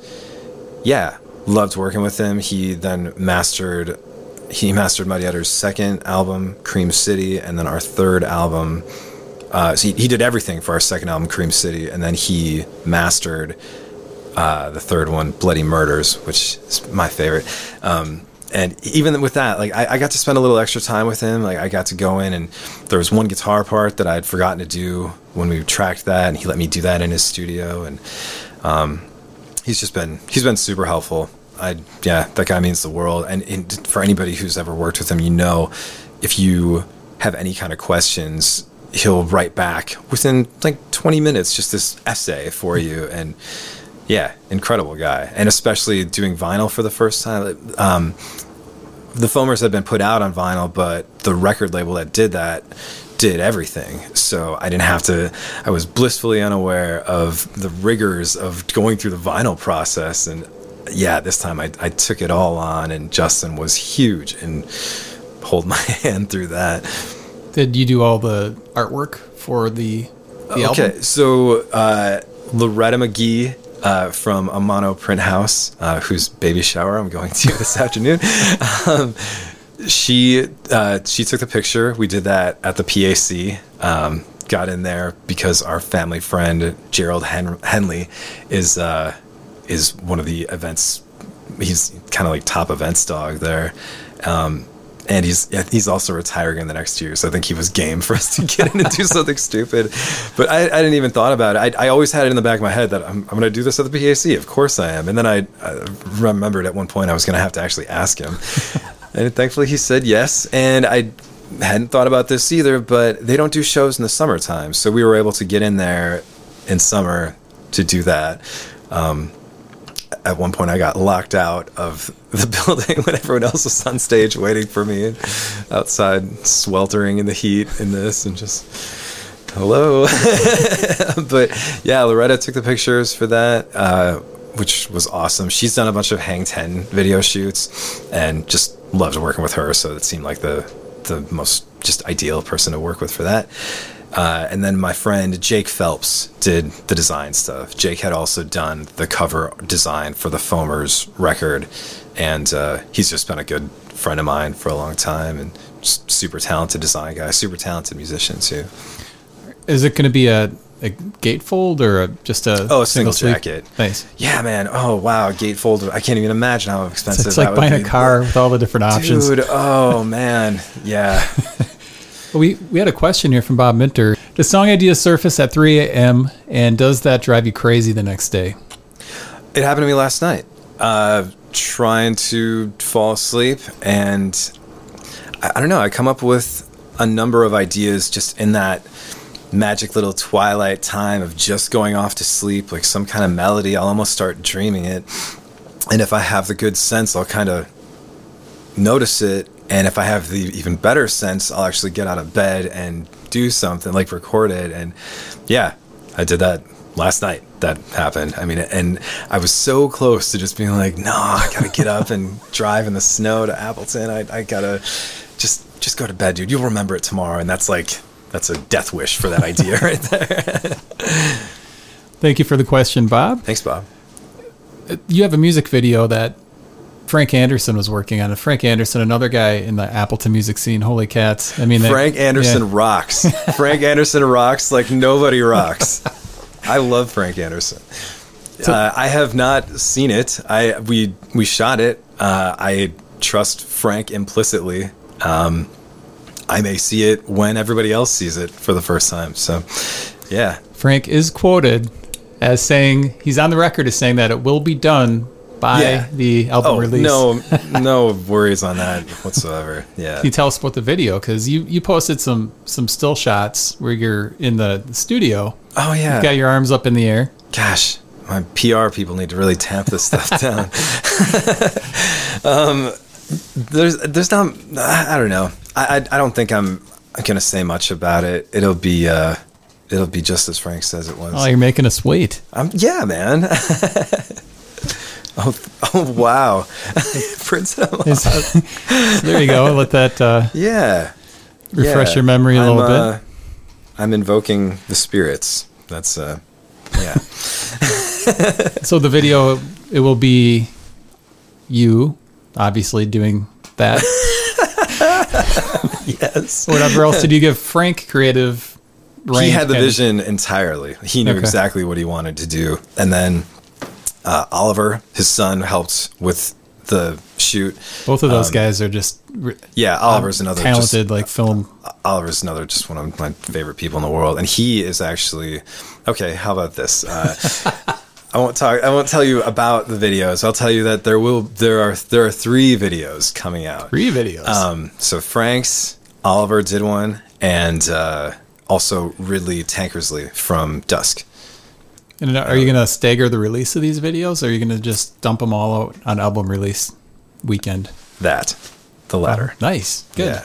[SPEAKER 2] yeah, loved working with him. He then mastered he mastered Muddy Udders' second album, Cream City, and then our third album. Uh, so he, he did everything for our second album, Cream City, and then he mastered uh, the third one, Bloody Murders, which is my favorite. Um, and even with that, like I, I, got to spend a little extra time with him. Like I got to go in and there was one guitar part that I had forgotten to do when we tracked that, and he let me do that in his studio. And um, he's just been he's been super helpful. I yeah, that guy means the world. And, and for anybody who's ever worked with him, you know, if you have any kind of questions, he'll write back within like 20 minutes just this essay for you. And yeah incredible guy. And especially doing vinyl for the first time um, the foamers had been put out on vinyl but the record label that did that did everything. So i didn't have to i was blissfully unaware of the rigors of going through the vinyl process. And yeah this time i, I took it all on and justin was huge and hold my hand through that.
[SPEAKER 1] Did you do all the artwork for the, the
[SPEAKER 2] okay,
[SPEAKER 1] album?
[SPEAKER 2] so uh, Loretta McGee uh, from Amano Print House, uh, whose baby shower I'm going to this afternoon. Um, she uh, she took the picture. We did that at the PAC. Um, got in there because our family friend Gerald Hen- Henley is uh, is one of the events. He's kind of like top events dog there. Um, and he's he's also retiring in the next year, so I think he was game for us to get in and do something stupid. But I, I didn't even thought about it. I, I always had it in the back of my head that I'm, I'm going to do this at the PAC. Of course I am. And then I, I remembered at one point I was going to have to actually ask him, and thankfully he said yes. And I hadn't thought about this either, but they don't do shows in the summertime, so we were able to get in there in summer to do that. Um, at one point I got locked out of the building when everyone else was on stage waiting for me outside sweltering in the heat in this and just hello. But yeah Loretta took the pictures for that uh, which was awesome. She's done a bunch of hang 10 video shoots and just loved working with her. So it seemed like the the most just ideal person to work with for that uh, and then my friend Jake Phelps did the design stuff. Jake had also done the cover design for the Foamers record, and uh, he's just been a good friend of mine for a long time and just super talented design guy, super talented musician too.
[SPEAKER 1] Is it going to be a, a gatefold or a, just a
[SPEAKER 2] Oh, a single
[SPEAKER 1] sleeve?
[SPEAKER 2] jacket.
[SPEAKER 1] Nice.
[SPEAKER 2] Yeah, man. Oh, wow. Gatefold. I can't even imagine how expensive
[SPEAKER 1] It's
[SPEAKER 2] that
[SPEAKER 1] like
[SPEAKER 2] would
[SPEAKER 1] buying
[SPEAKER 2] be.
[SPEAKER 1] a car with all the different options.
[SPEAKER 2] Dude, oh man, yeah.
[SPEAKER 1] We we had a question here from Bob Minter. Does song ideas surface at 3 a.m. and does that drive you crazy the next day?
[SPEAKER 2] It happened to me last night. Uh, trying to fall asleep, and I, I don't know. I come up with a number of ideas just in that magic little twilight time of just going off to sleep, like some kind of melody. I'll almost start dreaming it, and if I have the good sense, I'll kind of notice it. And if I have the even better sense, I'll actually get out of bed and do something like record it. And yeah, I did that last night. That happened. I mean, and I was so close to just being like, no, I gotta get up and drive in the snow to Appleton. I, I gotta just just go to bed, dude. You'll remember it tomorrow. And that's like that's a death wish for that idea right there.
[SPEAKER 1] Thank you for the question, Bob.
[SPEAKER 2] Thanks, Bob.
[SPEAKER 1] You have a music video that Frank Anderson was working on. It. Frank Anderson, another guy in the Appleton music scene. Holy cats! I mean, they-
[SPEAKER 2] Frank Anderson
[SPEAKER 1] yeah.
[SPEAKER 2] rocks. Frank Anderson rocks like nobody rocks. I love Frank Anderson. uh, I have not seen it. I we we shot it. Uh, I trust Frank implicitly. Um, I may see it when everybody else sees it for the first time. So, yeah,
[SPEAKER 1] Frank is quoted as saying he's on the record as saying that it will be done by
[SPEAKER 2] Yeah.
[SPEAKER 1] the album
[SPEAKER 2] Oh
[SPEAKER 1] release.
[SPEAKER 2] no, no worries on that whatsoever. Yeah.
[SPEAKER 1] Can you tell us about the video? Because you, you posted some some still shots where you're in the studio,
[SPEAKER 2] Oh yeah.
[SPEAKER 1] you got your arms up in the air.
[SPEAKER 2] Gosh, my PR people need to really tamp this stuff down. um, there's, there's not. I I don't know. I, I, I don't think I'm gonna say much about it. It'll be, uh, it'll be just as Frank says it was.
[SPEAKER 1] Oh, you're making us wait.
[SPEAKER 2] Um, yeah, man. Oh, oh, wow. Prince it out.
[SPEAKER 1] So there you go. Let that uh,
[SPEAKER 2] Yeah.
[SPEAKER 1] refresh
[SPEAKER 2] Yeah.
[SPEAKER 1] your memory a
[SPEAKER 2] I'm,
[SPEAKER 1] little
[SPEAKER 2] uh,
[SPEAKER 1] bit.
[SPEAKER 2] I'm invoking the spirits. That's uh, yeah.
[SPEAKER 1] So the video, it will be you, obviously doing that.
[SPEAKER 2] yes.
[SPEAKER 1] Whatever else did you give Frank creative?
[SPEAKER 2] he had the vision entirely. He knew
[SPEAKER 1] Okay.
[SPEAKER 2] exactly what he wanted to do. And then uh, Oliver, his son, helped with the shoot.
[SPEAKER 1] Both of those guys are just
[SPEAKER 2] Yeah, Oliver's another
[SPEAKER 1] Um, talented,
[SPEAKER 2] Just,
[SPEAKER 1] like film.
[SPEAKER 2] Oliver's another just one of my favorite people in the world, and he is actually okay. How about this? Uh, I won't talk. I won't tell you about the videos. I'll tell you that there will there are there are three videos coming out.
[SPEAKER 1] Three videos.
[SPEAKER 2] Um, so Frank's, Oliver did one, and uh, also Ridley Tankersley from Dusk.
[SPEAKER 1] And are you going to stagger the release of these videos, or are you going to just dump them all out on album release weekend?
[SPEAKER 2] That, the latter.
[SPEAKER 1] Nice, good.
[SPEAKER 2] Yeah.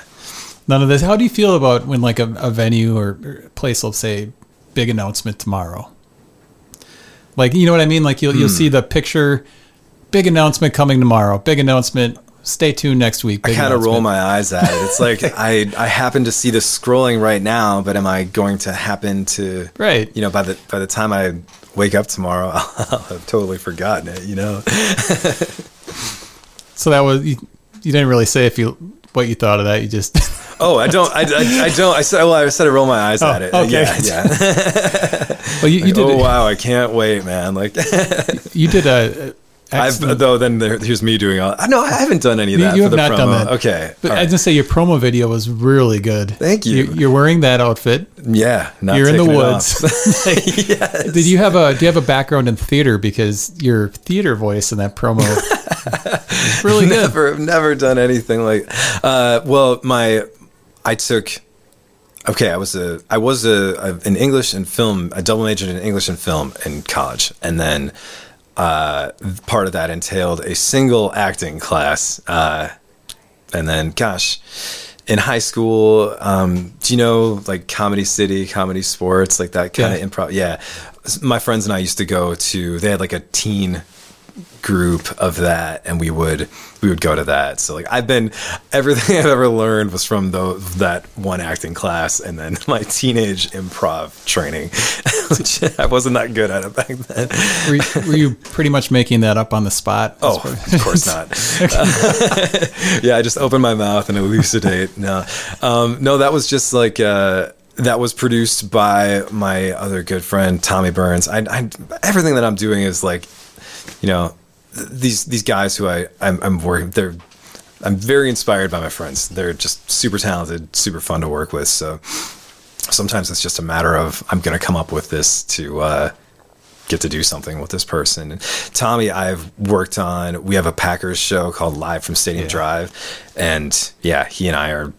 [SPEAKER 1] None of this. How do you feel about when like a, a venue or, or place will say big announcement tomorrow? Like you know what I mean? Like you'll
[SPEAKER 2] Hmm.
[SPEAKER 1] you'll see the picture, big announcement coming tomorrow. Big announcement stay tuned next week.
[SPEAKER 2] I kind of roll my eyes at it. It's like I I happen to see this scrolling right now, but am I going to happen to
[SPEAKER 1] Right.
[SPEAKER 2] You know, by the by the time I wake up tomorrow, I'll have totally forgotten it. You know.
[SPEAKER 1] So that was you, you didn't really say if you what you thought of that. You just
[SPEAKER 2] Oh, I don't. I, I, I don't. I said. Well, I said I roll my eyes oh, at it.
[SPEAKER 1] Oh, okay.
[SPEAKER 2] Yeah. yeah.
[SPEAKER 1] well you, you did
[SPEAKER 2] oh wow! I can't wait, man. Like
[SPEAKER 1] you did a.
[SPEAKER 2] I've though. Then there, here's me doing all. No, I haven't done any of that
[SPEAKER 1] you
[SPEAKER 2] for
[SPEAKER 1] have
[SPEAKER 2] the
[SPEAKER 1] not
[SPEAKER 2] promo.
[SPEAKER 1] done that.
[SPEAKER 2] Okay.
[SPEAKER 1] But
[SPEAKER 2] all
[SPEAKER 1] I just say your promo video was really good.
[SPEAKER 2] Thank you.
[SPEAKER 1] You're wearing that outfit.
[SPEAKER 2] yeah. Not
[SPEAKER 1] You're in the woods.
[SPEAKER 2] yes.
[SPEAKER 1] Did you have a do you have a background in theater because your theater voice in that promo is really good.
[SPEAKER 2] never have never done anything like uh well my i took okay i was a i was a, a an english and film a double majored in english and film in college and then uh part of that entailed a single acting class uh and then gosh in high school um do you know like comedy city comedy sports like that kind
[SPEAKER 1] Yeah.
[SPEAKER 2] of improv yeah my friends and i used to go to they had like a teen group of that and we would we would go to that so like i've been everything i've ever learned was from the, that one acting class and then my teenage improv training which i wasn't that good at it back then
[SPEAKER 1] Were you, were you pretty much making that up on the spot?
[SPEAKER 2] Oh, of course not. yeah, I just open my mouth and elucidate. No, um, no, that was just like uh, that was produced by my other good friend Tommy Burns. I, I everything that I'm doing is like, you know, these these guys who I I'm, I'm working. They're I'm very inspired by my friends. They're just super talented, super fun to work with. So sometimes it's just a matter of I'm going to come up with this to. Uh, get to do something with this person. And Tommy, I've worked on. We have a Packers show called Live from Stadium
[SPEAKER 1] Yeah.
[SPEAKER 2] Drive, and yeah, he and I are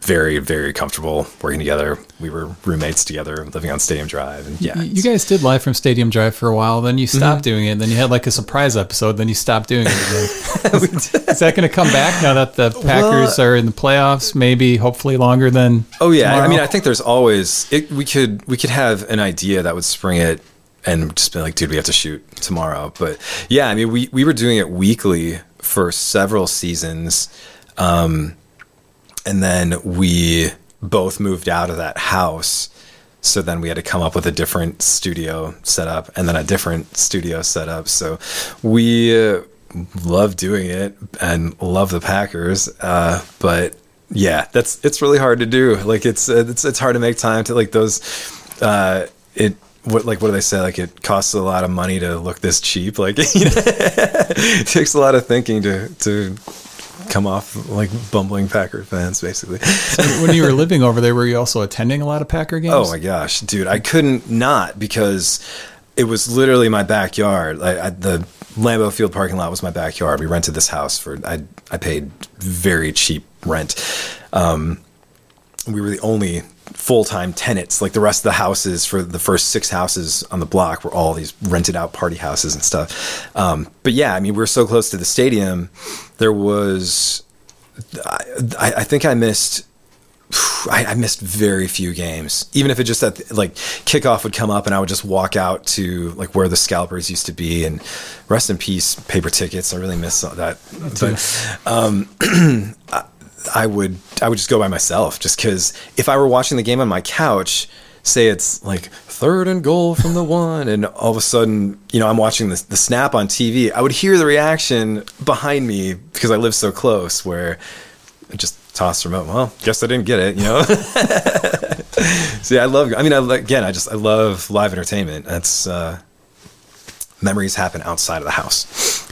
[SPEAKER 2] very, very comfortable working together. We were roommates together, living on Stadium Drive, and yeah,
[SPEAKER 1] You guys did live from Stadium Drive for a while, then you
[SPEAKER 2] Mm-hmm.
[SPEAKER 1] stopped doing it, and then you had like a surprise episode, then you stopped doing it again. Is that going to come back now that the Packers are in the playoffs? Maybe, hopefully, longer than.
[SPEAKER 2] Oh yeah, I mean, I think there's always it, we could we could have an idea that would spring it, and just be like, dude, we have to shoot tomorrow. But yeah, I mean, we we were doing it weekly for several seasons, um, and then we both moved out of that house. So then we had to come up with a different studio setup, and then a different studio setup. So we uh, love doing it and love the Packers, uh, but yeah, that's it's really hard to do. Like it's it's it's hard to make time to like those. Uh, it what like what do they say? Like it costs a lot of money to look this cheap. Like you know, it takes a lot of thinking to to come off like bumbling Packer fans, basically.
[SPEAKER 1] when you were living over there, were you also attending a lot of Packer games?
[SPEAKER 2] Oh my gosh, dude, I couldn't not because it was literally my backyard. I, I, the Lambeau Field parking lot was my backyard. We rented this house for I I paid very cheap rent. Um, we were the only full time tenants. Like the rest of the houses for the first six houses on the block were all these rented out party houses and stuff. Um, but yeah, I mean, we're so close to the stadium. There was, I, I think I missed I, I missed very few games. Even if it just that like kickoff would come up and I would just walk out to like where the scalpers used to be and rest in peace paper tickets. I really miss that. But um, I, I would I would just go by myself just because if I were watching the game on my couch, say it's like third and goal from the one, and all of a sudden you know I'm watching the the snap on TV, I would hear the reaction behind me because I live so close where. I just toss the remote. Well, guess I didn't get it, you know. See, I love. I mean, I, again, I just I love live entertainment. That's uh, memories happen outside of the house.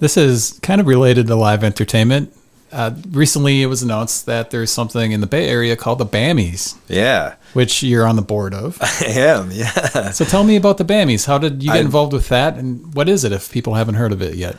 [SPEAKER 1] This is kind of related to live entertainment. Uh, recently, it was announced that there's something in the Bay Area called the Bammies,
[SPEAKER 2] Yeah,
[SPEAKER 1] which you're on the board of.
[SPEAKER 2] I am. Yeah.
[SPEAKER 1] So tell me about the Bammies. How did you get
[SPEAKER 2] I-
[SPEAKER 1] involved with that, and what is it if people haven't heard of it yet?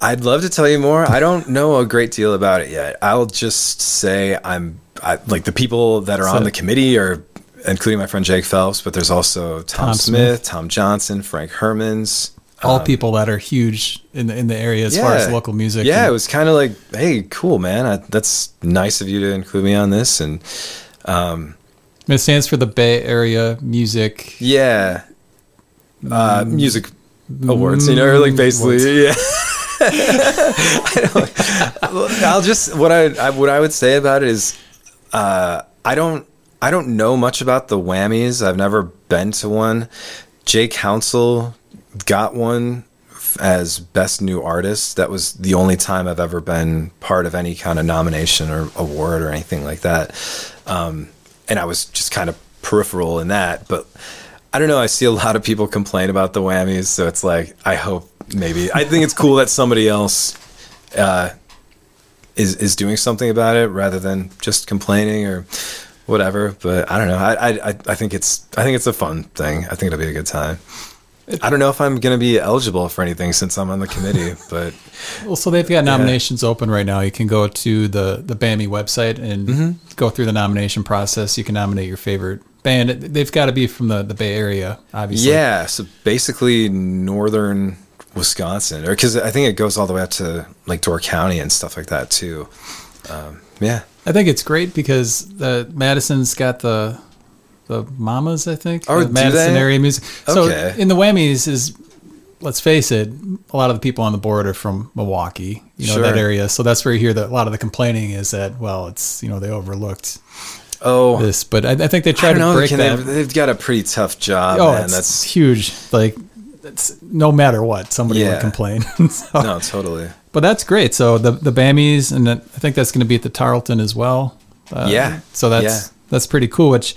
[SPEAKER 2] I'd love to tell you more. I don't know a great deal about it yet. I'll just say I'm I, like the people that are
[SPEAKER 1] So-
[SPEAKER 2] on the committee are including my friend Jake Phelps, but there's also Tom,
[SPEAKER 1] Tom
[SPEAKER 2] Smith,
[SPEAKER 1] Smith.
[SPEAKER 2] Tom Johnson, Frank Hermans.
[SPEAKER 1] All people that are huge in the in the area as far as local music.
[SPEAKER 2] Yeah,
[SPEAKER 1] and-
[SPEAKER 2] it was kind of like, hey, cool, man. I, that's nice of you to include me on this. And
[SPEAKER 1] it stands for the Bay Area Music.
[SPEAKER 2] yeah, uh, music awards, you know, or like basically,
[SPEAKER 1] Mm, Awards.
[SPEAKER 2] yeah. I will just what I, I what I would say about it is, uh, I don't I don't know much about the Whammies. I've never been to one. Jay Council got one as best new artist. That was the only time I've ever been part of any kind of nomination or award or anything like that. Um, and I was just kind of peripheral in that, but I don't know. I see a lot of people complain about the Whammies, so it's like I hope maybe I think it's cool that somebody else uh, is is doing something about it rather than just complaining or whatever. But I don't know. I I I think it's I think it's a fun thing. I think it'll be a good time. I don't know if I'm going to be eligible for anything since I'm on the committee, but
[SPEAKER 1] well, so they've got nominations yeah. open right now. You can go to the the BAMI website and mm-hmm. go through the nomination process. You can nominate your favorite band. They've got to be from the the Bay Area, obviously.
[SPEAKER 2] Yeah, so basically northern Wisconsin, or because I think it goes all the way up to like Door County and stuff like that too. Um, yeah,
[SPEAKER 1] I think it's great because the Madison's got the the Mamas, I think.
[SPEAKER 2] Or
[SPEAKER 1] the Madison
[SPEAKER 2] they?
[SPEAKER 1] area music. So in the Whammies is let's face it, a lot of the people on the board are from Milwaukee, you know, sure. that area. So that's where you hear that a lot of the complaining is that, well, it's, you know, they overlooked
[SPEAKER 2] oh
[SPEAKER 1] this, but I, I think they try to know, break that.
[SPEAKER 2] They've, they've, got a pretty tough job.
[SPEAKER 1] Oh,
[SPEAKER 2] man.
[SPEAKER 1] That's huge. Like, it's no matter what, somebody yeah. would complain.
[SPEAKER 2] so, no, totally.
[SPEAKER 1] But that's great. So the the Bammies, and I think that's going to be at the Tarlton as well.
[SPEAKER 2] Uh, yeah.
[SPEAKER 1] So that's
[SPEAKER 2] yeah.
[SPEAKER 1] that's pretty cool. Which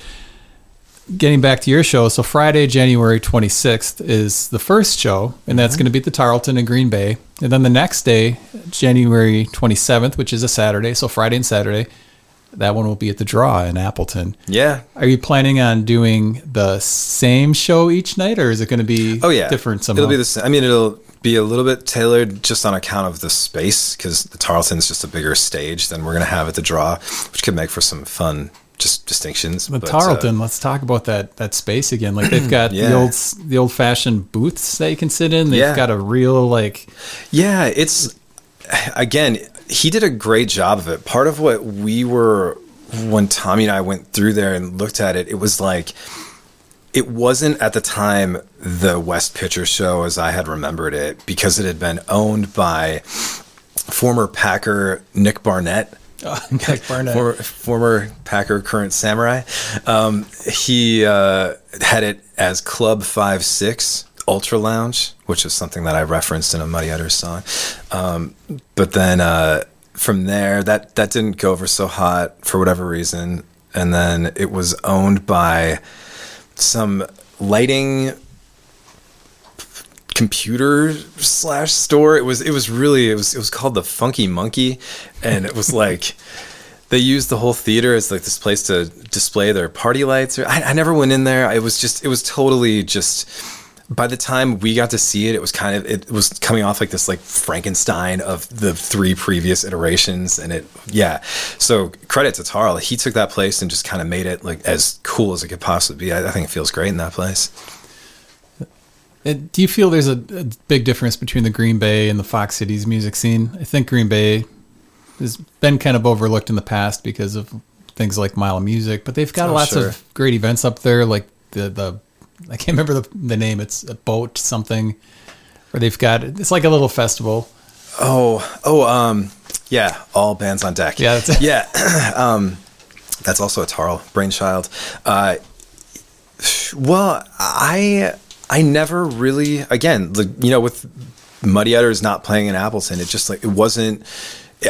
[SPEAKER 1] getting back to your show, so Friday, January 26th is the first show, and that's mm-hmm. going to be at the Tarlton in Green Bay. And then the next day, January 27th, which is a Saturday, so Friday and Saturday, that one will be at the Draw in Appleton.
[SPEAKER 2] Yeah.
[SPEAKER 1] Are you planning on doing the same show each night, or is it going to be
[SPEAKER 2] oh yeah
[SPEAKER 1] different somehow?
[SPEAKER 2] It'll be the same. I mean, it'll be a little bit tailored just on account of the space because the Tarlton is just a bigger stage than we're going to have at the Draw, which could make for some fun just distinctions.
[SPEAKER 1] The but, Tarlton, uh, let's talk about that that space again. Like they've got yeah. the old the old fashioned booths that you can sit in. They've yeah. got a real like
[SPEAKER 2] Yeah, it's again, he did a great job of it. Part of what we were when Tommy and I went through there and looked at it, it was like it wasn't at the time the West Pitcher show as I had remembered it because it had been owned by former Packer Nick Barnett
[SPEAKER 1] Nick Barnett.
[SPEAKER 2] former, former, Packer, current Samurai. Um, he uh, had it as Club Five Six Ultra Lounge, which is something that I referenced in a Muddy Udders song. Um, but then uh, from there, that that didn't go over so hot for whatever reason, and then it was owned by some lighting computer slash store. It was it was really it was it was called the Funky Monkey, and it was like they used the whole theater as like this place to display their party lights. I, I never went in there. It was just it was totally just. By the time we got to see it, it was kind of it was coming off like this like Frankenstein of the three previous iterations, and it yeah. So credit to Tarl, he took that place and just kind of made it like as cool as it could possibly be. I, I think it feels great in that place.
[SPEAKER 1] Uh, do you feel there's a, a, big difference between the Green Bay and the Fox Cities music scene? I think Green Bay has been kind of overlooked in the past because of things like Mile of Music, but they've got oh, lots sure. of great events up there, like the the I can't remember the the name. It's a boat something, where they've got it's like a little festival.
[SPEAKER 2] Oh, oh, um, yeah, all bands on deck.
[SPEAKER 1] Yeah, that's
[SPEAKER 2] yeah. um, that's also a Tarl brainchild. Uh, well, I I never really, again, the, you know, with Muddy Udders not playing in Appleton, it just like it wasn't.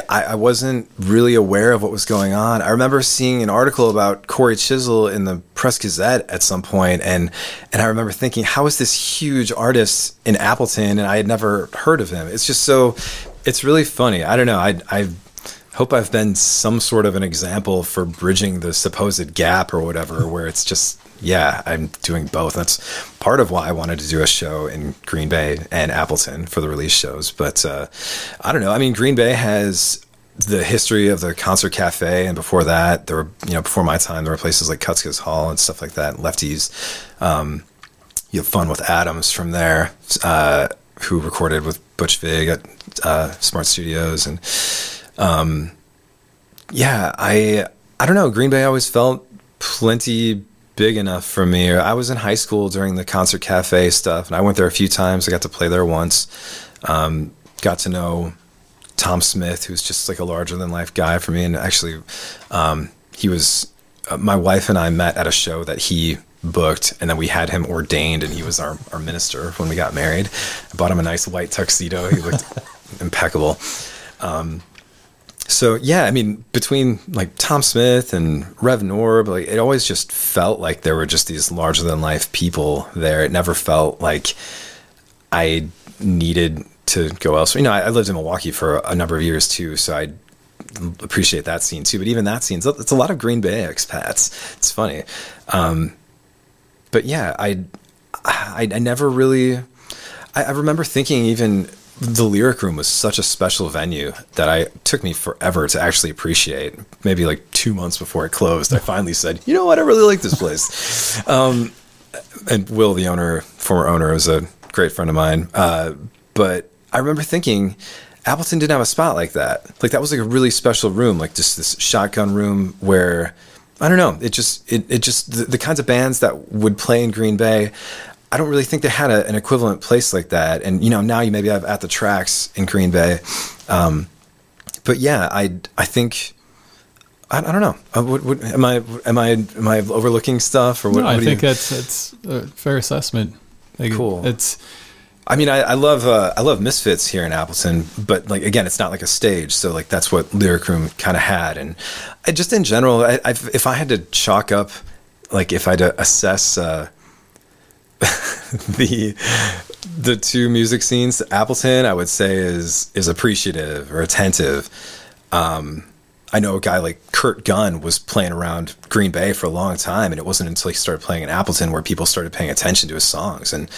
[SPEAKER 2] I, I, wasn't really aware of what was going on. I remember seeing an article about Cory Chisel in the Press Gazette at some point, and and I remember thinking, how is this huge artist in Appleton, and I had never heard of him. It's just so, it's really funny. I don't know. I I hope I've been some sort of an example for bridging the supposed gap or whatever, where it's just yeah, I'm doing both. That's part of why I wanted to do a show in Green Bay and Appleton for the release shows. But uh, I don't know. I mean, Green Bay has the history of the concert cafe, and before that, there were you know before my time, there were places like Kutzkus Hall and stuff like that. Lefties, um, you have fun with Adams from there, uh, who recorded with Butch Vig at uh, Smart Studios, and um, yeah, I I don't know. Green Bay always felt plenty big enough for me. I was in high school during the concert cafe stuff, and I went there a few times. I got to play there once. Um, got to know Tom Smith, who's just like a larger than life guy for me. And actually, um, he was uh, my wife and I met at a show that he booked, and then we had him ordained, and he was our, our minister when we got married. I bought him a nice white tuxedo. He looked impeccable. Um, so yeah, I mean, between like Tom Smith and Rev Norb, like it always just felt like there were just these larger than life people there. It never felt like I needed to go elsewhere. You know, I, I lived in Milwaukee for a number of years too, so I appreciate that scene too. But even that scene, it's a lot of Green Bay expats. It's funny, um, but yeah, I, I, I never really. I, I remember thinking even the lyric room was such a special venue that I took me forever to actually appreciate. Maybe like two months before it closed, I finally said, "You know what? I really like this place." um, and Will, the owner, former owner, was a great friend of mine. Uh, but I remember thinking, Appleton didn't have a spot like that. Like that was like a really special room, like just this shotgun room where I don't know. It just it it just the, the kinds of bands that would play in Green Bay. I don't really think they had a, an equivalent place like that. And you know, now you maybe have at the tracks in Green Bay. Um, but yeah, I I think I, I don't know. Uh, what, what, am I am I am I overlooking stuff or what?
[SPEAKER 1] No, I
[SPEAKER 2] what
[SPEAKER 1] think
[SPEAKER 2] you,
[SPEAKER 1] that's it's a fair assessment. Like,
[SPEAKER 2] Cool.
[SPEAKER 1] It's
[SPEAKER 2] I mean, I, I love uh, I love Misfits here in Appleton, but like again, it's not like a stage, so like that's what Lyric Room kind of had, and I, just in general, I, I've, if I had to chalk up, like if I had to assess uh, the the two music scenes, Appleton, I would say is is appreciative or attentive. Um, I know a guy like Kurt Gunn was playing around Green Bay for a long time, and it wasn't until he started playing in Appleton where people started paying attention to his songs. And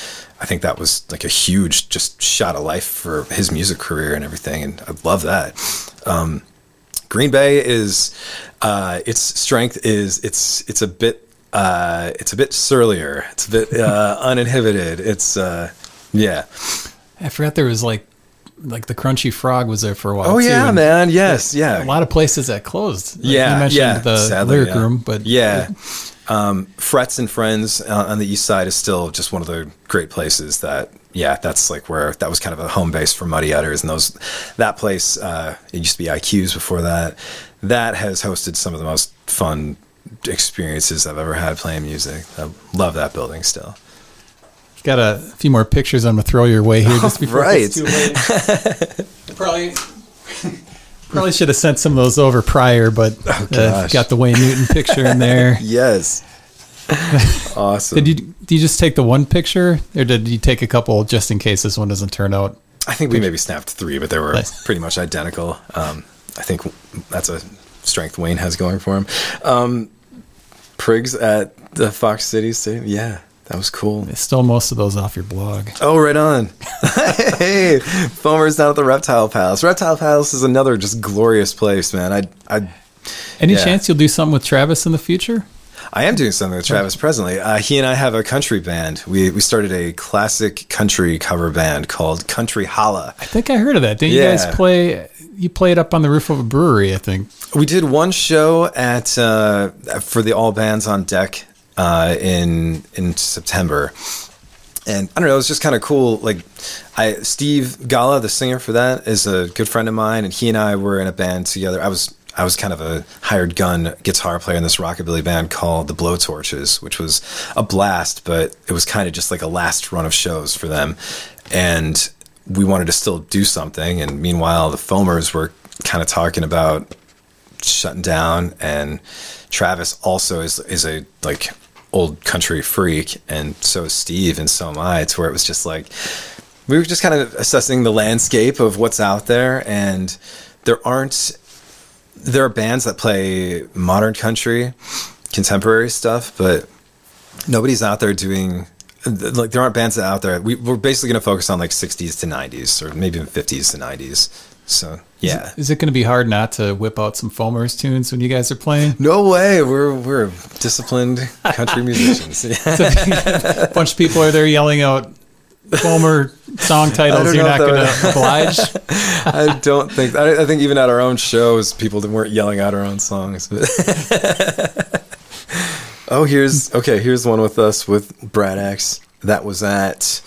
[SPEAKER 2] I think that was like a huge just shot of life for his music career and everything. And I love that. Um, Green Bay is uh, its strength is it's it's a bit uh, it's a bit surlier. It's a bit uh, uninhibited. It's uh, yeah.
[SPEAKER 1] I forgot there was like like the Crunchy Frog was there for a while.
[SPEAKER 2] Oh yeah, man. Yes, yeah.
[SPEAKER 1] A lot of places that closed. Like
[SPEAKER 2] Yeah,
[SPEAKER 1] you mentioned
[SPEAKER 2] yeah,
[SPEAKER 1] the
[SPEAKER 2] sadly,
[SPEAKER 1] lyric
[SPEAKER 2] yeah.
[SPEAKER 1] room, but
[SPEAKER 2] Yeah. Um, Frets and Friends uh, on the east side is still just one of the great places that, yeah, that's like where that was kind of a home base for Muddy Udders. And those, that place, uh, it used to be IQs before that. That has hosted some of the most fun experiences I've ever had playing music. I love that building still.
[SPEAKER 1] got a few more pictures I'm gonna throw your way here just before
[SPEAKER 2] Right.
[SPEAKER 1] it gets too late. probably probably should have sent some of those over prior, but uh,
[SPEAKER 2] Oh, gosh.
[SPEAKER 1] got the Wayne Newton picture in there.
[SPEAKER 2] Yes. awesome.
[SPEAKER 1] Did you did you just take the one picture, or did you take a couple just in case this one doesn't turn out?
[SPEAKER 2] I think we maybe snapped three, but they were
[SPEAKER 1] Nice.
[SPEAKER 2] pretty much identical. Um, I think that's a strength Wayne has going for him. Um, Priggs at the Fox City Stadium. Yeah, that was cool.
[SPEAKER 1] I stole most of those off your blog.
[SPEAKER 2] Oh, right on. hey, Foamer's down at the Reptile Palace. Reptile Palace is another just glorious place, man. I, I,
[SPEAKER 1] Any
[SPEAKER 2] Yeah.
[SPEAKER 1] chance you'll do something with Travis in the future?
[SPEAKER 2] I am doing something with Travis presently. Uh, he and I have a country band. We we started a classic country cover band called Country Holla.
[SPEAKER 1] I think I heard of that. Didn't you guys play? You played up on the roof of a brewery, I think.
[SPEAKER 2] We did one show at uh, for the all bands on deck uh, in in September, and I don't know, it was just kind of cool. Like, I Steve Gala, the singer for that, is a good friend of mine, and he and I were in a band together. I was I was kind of a hired gun guitar player in this rockabilly band called the Blowtorches, which was a blast, but it was kind of just like a last run of shows for them, and we wanted to still do something. And meanwhile, the Foamers were kind of talking about shutting down. And Travis also is is a like old country freak. And so is Steve and so am I to where it was just like we were just kind of assessing the landscape of what's out there. And there aren't there are bands that play modern country contemporary stuff but nobody's out there doing like there aren't bands out there we, we're basically going to focus on like 60s to 90s or maybe even 50s to 90s so yeah
[SPEAKER 1] Is it going to be hard not to whip out some Foamers tunes when you guys are playing?
[SPEAKER 2] No way. We're we're disciplined country musicians. Yeah.
[SPEAKER 1] a bunch of people are there yelling out Foamer song titles. You're not going to oblige.
[SPEAKER 2] I don't think. I, I think even at our own shows, people weren't yelling out our own songs. But oh, here's okay. Here's one with us with Brad X. That was at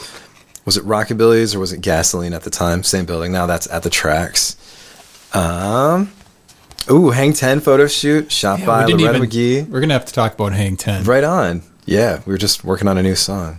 [SPEAKER 2] was it Rockabilly's or was it Gasoline at the time? Same building. Now that's at the tracks. Um, ooh, Hang Ten photo shoot shot
[SPEAKER 1] Yeah,
[SPEAKER 2] by Loretta
[SPEAKER 1] even,
[SPEAKER 2] McGee.
[SPEAKER 1] We're gonna have to talk about Hang Ten.
[SPEAKER 2] Right on. Yeah, we were just working on a new song.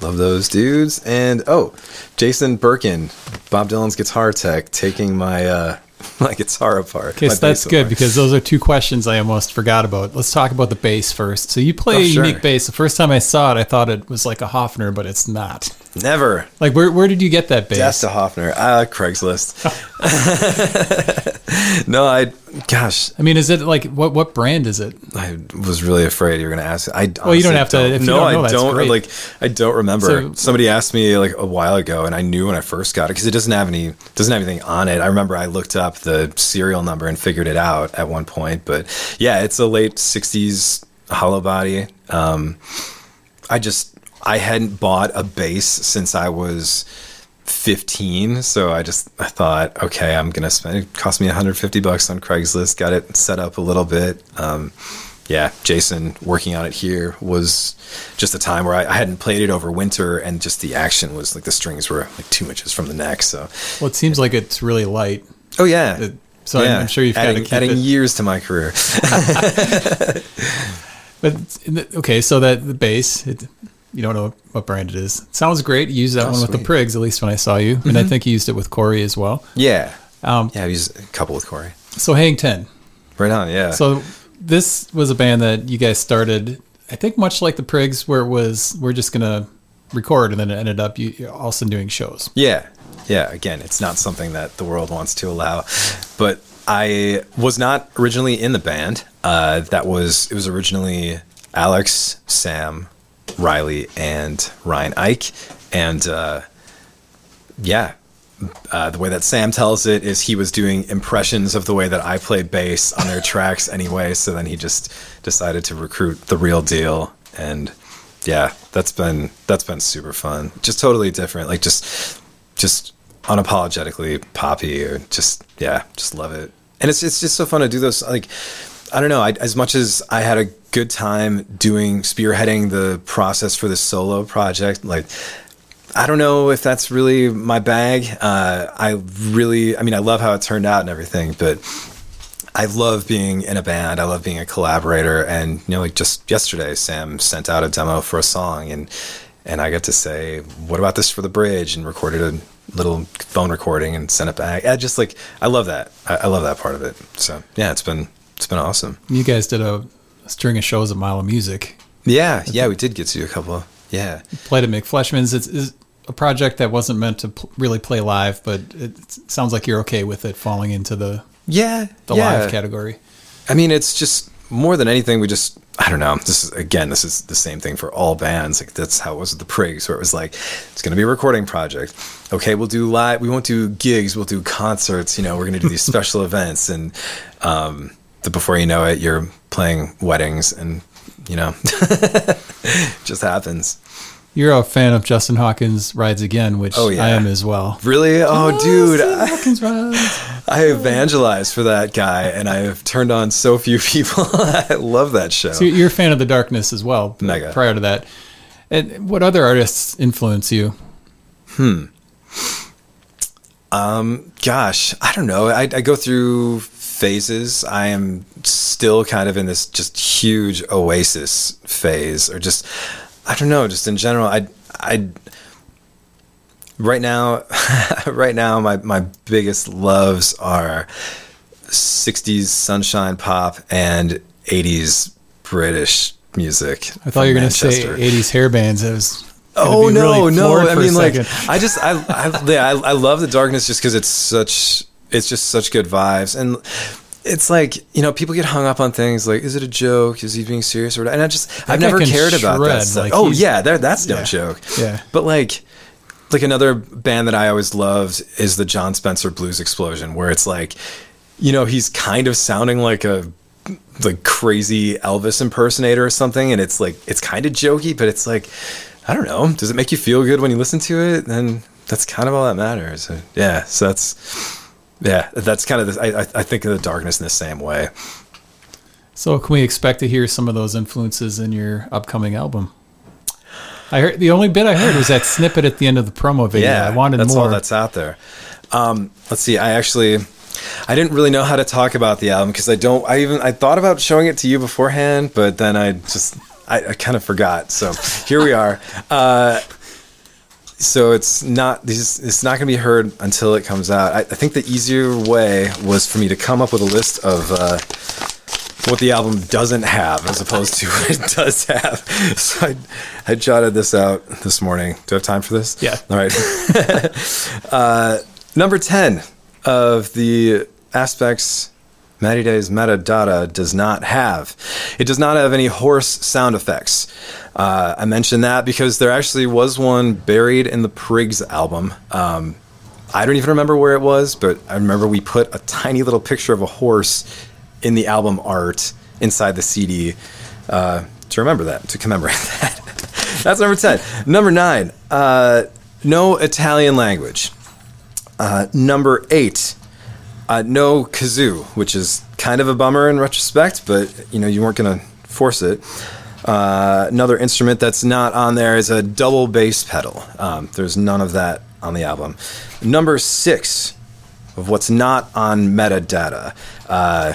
[SPEAKER 2] Love those dudes. And oh, Jason Birkin, Bob Dylan's guitar tech, taking my uh my guitar apart.
[SPEAKER 1] Okay, so that's good because those are two questions I almost forgot about. Let's talk about the bass first. So you play
[SPEAKER 2] Oh,
[SPEAKER 1] a
[SPEAKER 2] sure.
[SPEAKER 1] unique bass. The first time I saw it, I thought it was like a Hofner, but it's not.
[SPEAKER 2] Never
[SPEAKER 1] Like, where where did you get that bass?
[SPEAKER 2] To Hofner. Uh, Craigslist. no, I, gosh,
[SPEAKER 1] I mean, is it like what what brand is it?
[SPEAKER 2] I was really afraid you were going to ask. I
[SPEAKER 1] Well, you don't have to- if you
[SPEAKER 2] no,
[SPEAKER 1] don't know,
[SPEAKER 2] I
[SPEAKER 1] that's
[SPEAKER 2] don't.
[SPEAKER 1] great.
[SPEAKER 2] Like, I don't remember.
[SPEAKER 1] So-
[SPEAKER 2] Somebody asked me like a while ago, and I knew when I first got it because it doesn't have any doesn't have anything on it. I remember I looked up the serial number and figured it out at one point. But yeah, it's a late '60s hollow body. Um, I just I hadn't bought a bass since I was 15 so i just i thought okay i'm gonna spend it cost me 150 bucks on craigslist got it set up a little bit um, yeah jason working on it here was just a time where I, I hadn't played it over winter and just the action was like the strings were like two inches from the neck so.
[SPEAKER 1] Well, it seems like it's really light.
[SPEAKER 2] oh yeah.
[SPEAKER 1] It- so I'm- I'm sure you've
[SPEAKER 2] adding,
[SPEAKER 1] keep
[SPEAKER 2] adding
[SPEAKER 1] it-
[SPEAKER 2] years to my career.
[SPEAKER 1] But okay, so that the bass, it, you don't know what brand it is. It sounds great. You used that
[SPEAKER 2] Oh,
[SPEAKER 1] one with the. Priggs, at least when I saw you, and I think you used it with Cory as well.
[SPEAKER 2] yeah
[SPEAKER 1] Um,
[SPEAKER 2] yeah i used a couple with Cory
[SPEAKER 1] So Hang Ten.
[SPEAKER 2] right on yeah
[SPEAKER 1] So this was a band that you guys started. I think much like the Priggs, where it was we're just gonna record, and then it ended up you also doing shows.
[SPEAKER 2] Yeah. Yeah. Again, it's not something that the world wants to allow. But I was not originally in the band. Uh, that was, it was originally Alex, Sam, Riley, and Ryan Ike. And uh, yeah, uh, the way that Sam tells it is he was doing impressions of the way that I played bass on their tracks anyway. So then he just decided to recruit the real deal. And yeah, that's been that's been super fun. Just totally different. Like just just unapologetically poppy or just yeah, just love it. And it's it's just so fun to do those like I don't know, I, as much as I had a good time doing spearheading the process for the solo project, like I don't know if that's really my bag. Uh, I really, I mean, I love how it turned out and everything, but I love being in a band. I love being a collaborator. And, you know, like just yesterday, Sam sent out a demo for a song and, and I got to say, what about this for the bridge? And recorded a little phone recording and sent it back. I just like, I love that. I, I love that part of it. So yeah, it's been, it's been awesome.
[SPEAKER 1] You guys did a string of shows at Mile of Music.
[SPEAKER 2] Yeah. Yeah. We did get to do a couple. Yeah.
[SPEAKER 1] Played at McFleshman's. It's, it's a project that wasn't meant to pl- really play live, but it sounds like you're okay with it falling into the
[SPEAKER 2] Yeah.
[SPEAKER 1] the
[SPEAKER 2] yeah.
[SPEAKER 1] live category.
[SPEAKER 2] I mean, it's just more than anything. We just, I don't know. This is again, this is the same thing for all bands. Like that's how it was with the Priggs, where it was like, it's going to be a recording project. Okay, we'll do live. We won't do gigs. We'll do concerts. You know, we're going to do these special events, and um, before you know it, you're playing weddings, and you know, just happens.
[SPEAKER 1] You're a fan of Justin Hawkins Rides Again, which
[SPEAKER 2] Oh, yeah.
[SPEAKER 1] I am as well.
[SPEAKER 2] Really? Oh, dude. I,
[SPEAKER 1] Hawkins Rides.
[SPEAKER 2] I evangelized for that guy, and I have turned on so few people. I love that show.
[SPEAKER 1] So you're a fan of The Darkness as well.
[SPEAKER 2] Mega.
[SPEAKER 1] Prior to that, and what other artists influence you? Hmm.
[SPEAKER 2] Um, gosh, I don't know. I, I go through phases. I am still kind of in this just huge oasis phase, or just I don't know. Just in general, I I right now, right now, my my biggest loves are '60s sunshine pop and '80s British music.
[SPEAKER 1] I thought you were going to say 80s hair bands. I was
[SPEAKER 2] Oh no,
[SPEAKER 1] really
[SPEAKER 2] no! I mean, like. I just, I, I, yeah, I, I love the darkness just because it's such, it's just such good vibes, and it's like you know, people get hung up on things like, is it a joke? Is he being serious or? And I just, I've never cared about that stuff.
[SPEAKER 1] like,
[SPEAKER 2] oh yeah, that's no
[SPEAKER 1] Yeah.
[SPEAKER 2] joke.
[SPEAKER 1] Yeah.
[SPEAKER 2] but like, like another band that I always loved is the Jon Spencer Blues Explosion, where it's like, you know, he's kind of sounding like a like crazy Elvis impersonator or something, and it's like it's kind of jokey, but it's like I don't know. Does it make you feel good when you listen to it? Then that's kind of all that matters. Yeah, so that's yeah, that's kind of the, I I think of the darkness in the same way.
[SPEAKER 1] So can we expect to hear some of those influences in your upcoming album? I heard the only bit I heard was that snippet at the end of the promo video.
[SPEAKER 2] Yeah,
[SPEAKER 1] I wanted more.
[SPEAKER 2] that's
[SPEAKER 1] more.
[SPEAKER 2] all that's out there. Um, let's see. I actually, I didn't really know how to talk about the album because I don't. I even I thought about showing it to you beforehand, but then I just I, I kind of forgot. So here we are. Uh, so it's not these. It's not going to be heard until it comes out. I, I think the easier way was for me to come up with a list of. Uh, what the album doesn't have as opposed to what it does have. So I, I jotted this out this morning. Do I have time for this?
[SPEAKER 1] Yeah.
[SPEAKER 2] All right. uh, number 10 of the aspects Matty Day's metadata does not have. It does not have any horse sound effects. Uh, I mentioned that because there actually was one buried in the Priggs album. Um, I don't even remember where it was, but I remember we put a tiny little picture of a horse in the album art inside the CD uh, to remember that, to commemorate that. That's number 10. Number 9, uh, no Italian language. Uh, number 8, uh, no kazoo, which is kind of a bummer in retrospect, but you know, you weren't going to force it. Uh, another instrument that's not on there is a double bass pedal. Um, there's none of that on the album. Number six of what's not on metadata. Uh,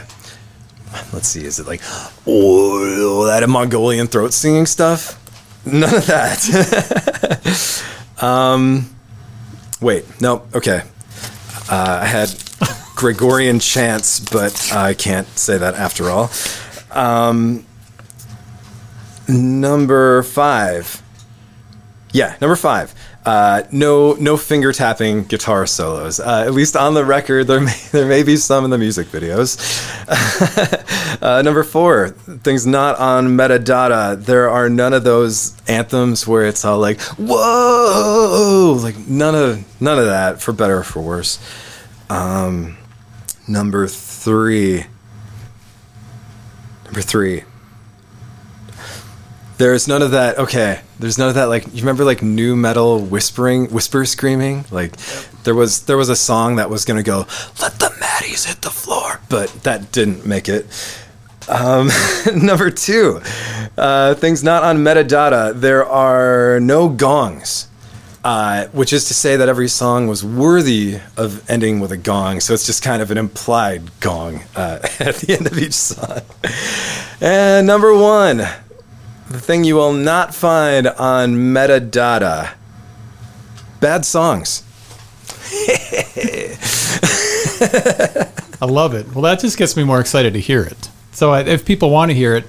[SPEAKER 2] let's see, is it like, oh, that Mongolian throat singing stuff? None of that. um, wait, no, okay. Uh, I had Gregorian chants, but I can't say that after all. Um, number five. Yeah, number five. Uh, no, no finger tapping guitar solos. Uh, at least on the record, there may there may be some in the music videos. uh, number four, things not on metadata. There are none of those anthems where it's all like whoa, like none of none of that, for better or for worse. Um, number three. Number three. There's none of that. Okay, there's none of that. Like you remember, like new metal whispering, whisper screaming. Like there was there was a song that was gonna go, "Let the Maddies hit the floor," but that didn't make it. Um, number two, uh, things not on metadata. There are no gongs. Uh, which is to say that every song was worthy of ending with a gong. So it's just kind of an implied gong uh, at the end of each song. And number one, the thing you will not find on metadata bad songs.
[SPEAKER 1] I love it. Well, that just gets me more excited to hear it. So, if people want to hear it,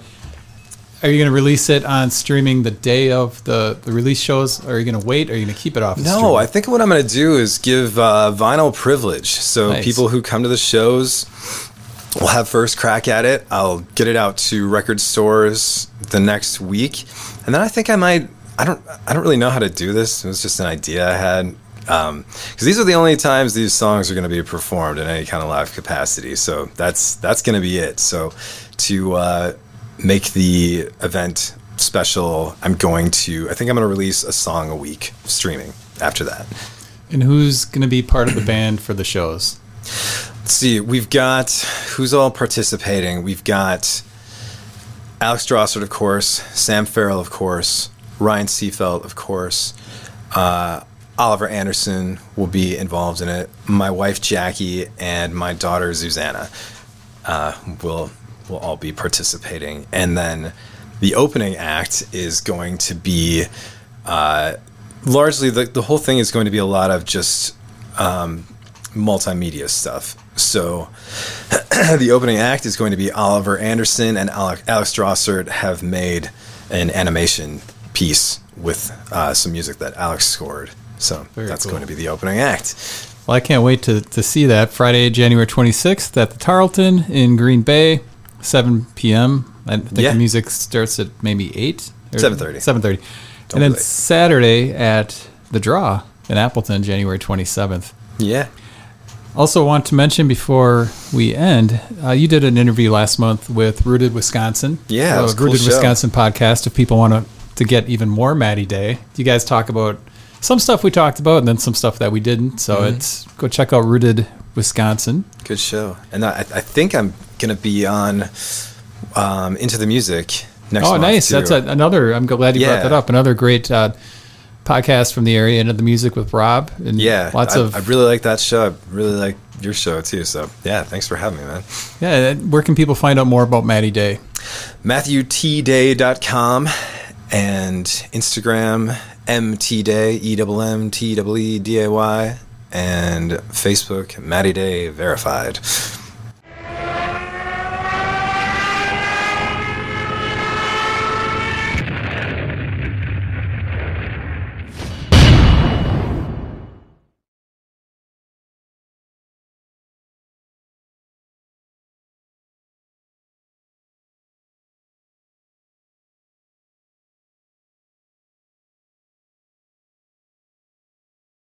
[SPEAKER 1] are you going to release it on streaming the day of the, the release shows? Or are you going to wait? Or are you going to keep it off?
[SPEAKER 2] No,
[SPEAKER 1] stream?
[SPEAKER 2] I think what I'm going to do is give uh, vinyl privilege. So
[SPEAKER 1] Nice.
[SPEAKER 2] people who come to the shows will have first crack at it. I'll get it out to record stores the next week, and then I think I might. I don't. I don't really know how to do this. It was just an idea I had. Because these are the only times these songs are going to be performed in any kind of live capacity, so that's that's going to be it. So, to uh, make the event special, I'm going to. I think I'm going to release a song a week streaming after that.
[SPEAKER 1] And who's going to be part of the band for the shows?
[SPEAKER 2] Let's see, we've got who's all participating. We've got Alex Drossard, of course, Sam Farrell, of course, Ryan Seafelt, of course. Uh, Oliver Anderson will be involved in it. My wife Jackie and my daughter Susanna uh, will will all be participating, and then the opening act is going to be uh, largely the the whole thing is going to be a lot of just um, multimedia stuff. So the opening act is going to be Oliver Anderson and Alex, Alex Drossard have made an animation piece with uh, some music that Alex scored. So
[SPEAKER 1] Very
[SPEAKER 2] that's
[SPEAKER 1] cool.
[SPEAKER 2] going to be the opening act.
[SPEAKER 1] Well, I can't wait to, to see that Friday, January 26th at the Tarlton in Green Bay, 7 p.m. I think
[SPEAKER 2] Yeah.
[SPEAKER 1] the music starts at maybe 8? or
[SPEAKER 2] 7:30.
[SPEAKER 1] 7.30.
[SPEAKER 2] Don't
[SPEAKER 1] And then. Saturday at the Draw in Appleton, January 27th.
[SPEAKER 2] Yeah.
[SPEAKER 1] Also, want to mention before we end, uh, you did an interview last month with Rooted Wisconsin.
[SPEAKER 2] Yeah,
[SPEAKER 1] uh,
[SPEAKER 2] was a cool
[SPEAKER 1] Rooted
[SPEAKER 2] show.
[SPEAKER 1] Wisconsin podcast. If people want to to get even more Matty Day, you guys talk about some stuff we talked about and then some stuff that we didn't. So
[SPEAKER 2] Mm-hmm.
[SPEAKER 1] it's go check out Rooted Wisconsin.
[SPEAKER 2] Good show. And I, I think I'm going to be on um, Into the Music next
[SPEAKER 1] Oh, nice.
[SPEAKER 2] too.
[SPEAKER 1] That's a, another. I'm glad you brought that up. Another great uh, podcast from the area into the music with Rob. And
[SPEAKER 2] yeah.
[SPEAKER 1] lots
[SPEAKER 2] I,
[SPEAKER 1] of
[SPEAKER 2] I really like that show. I really like your show too. So yeah, thanks for having me, man.
[SPEAKER 1] yeah. Where can people find out more about Matty Day?
[SPEAKER 2] MatthewTday.com and Instagram mtday e double m t double e d a y and Facebook Matty Day verified.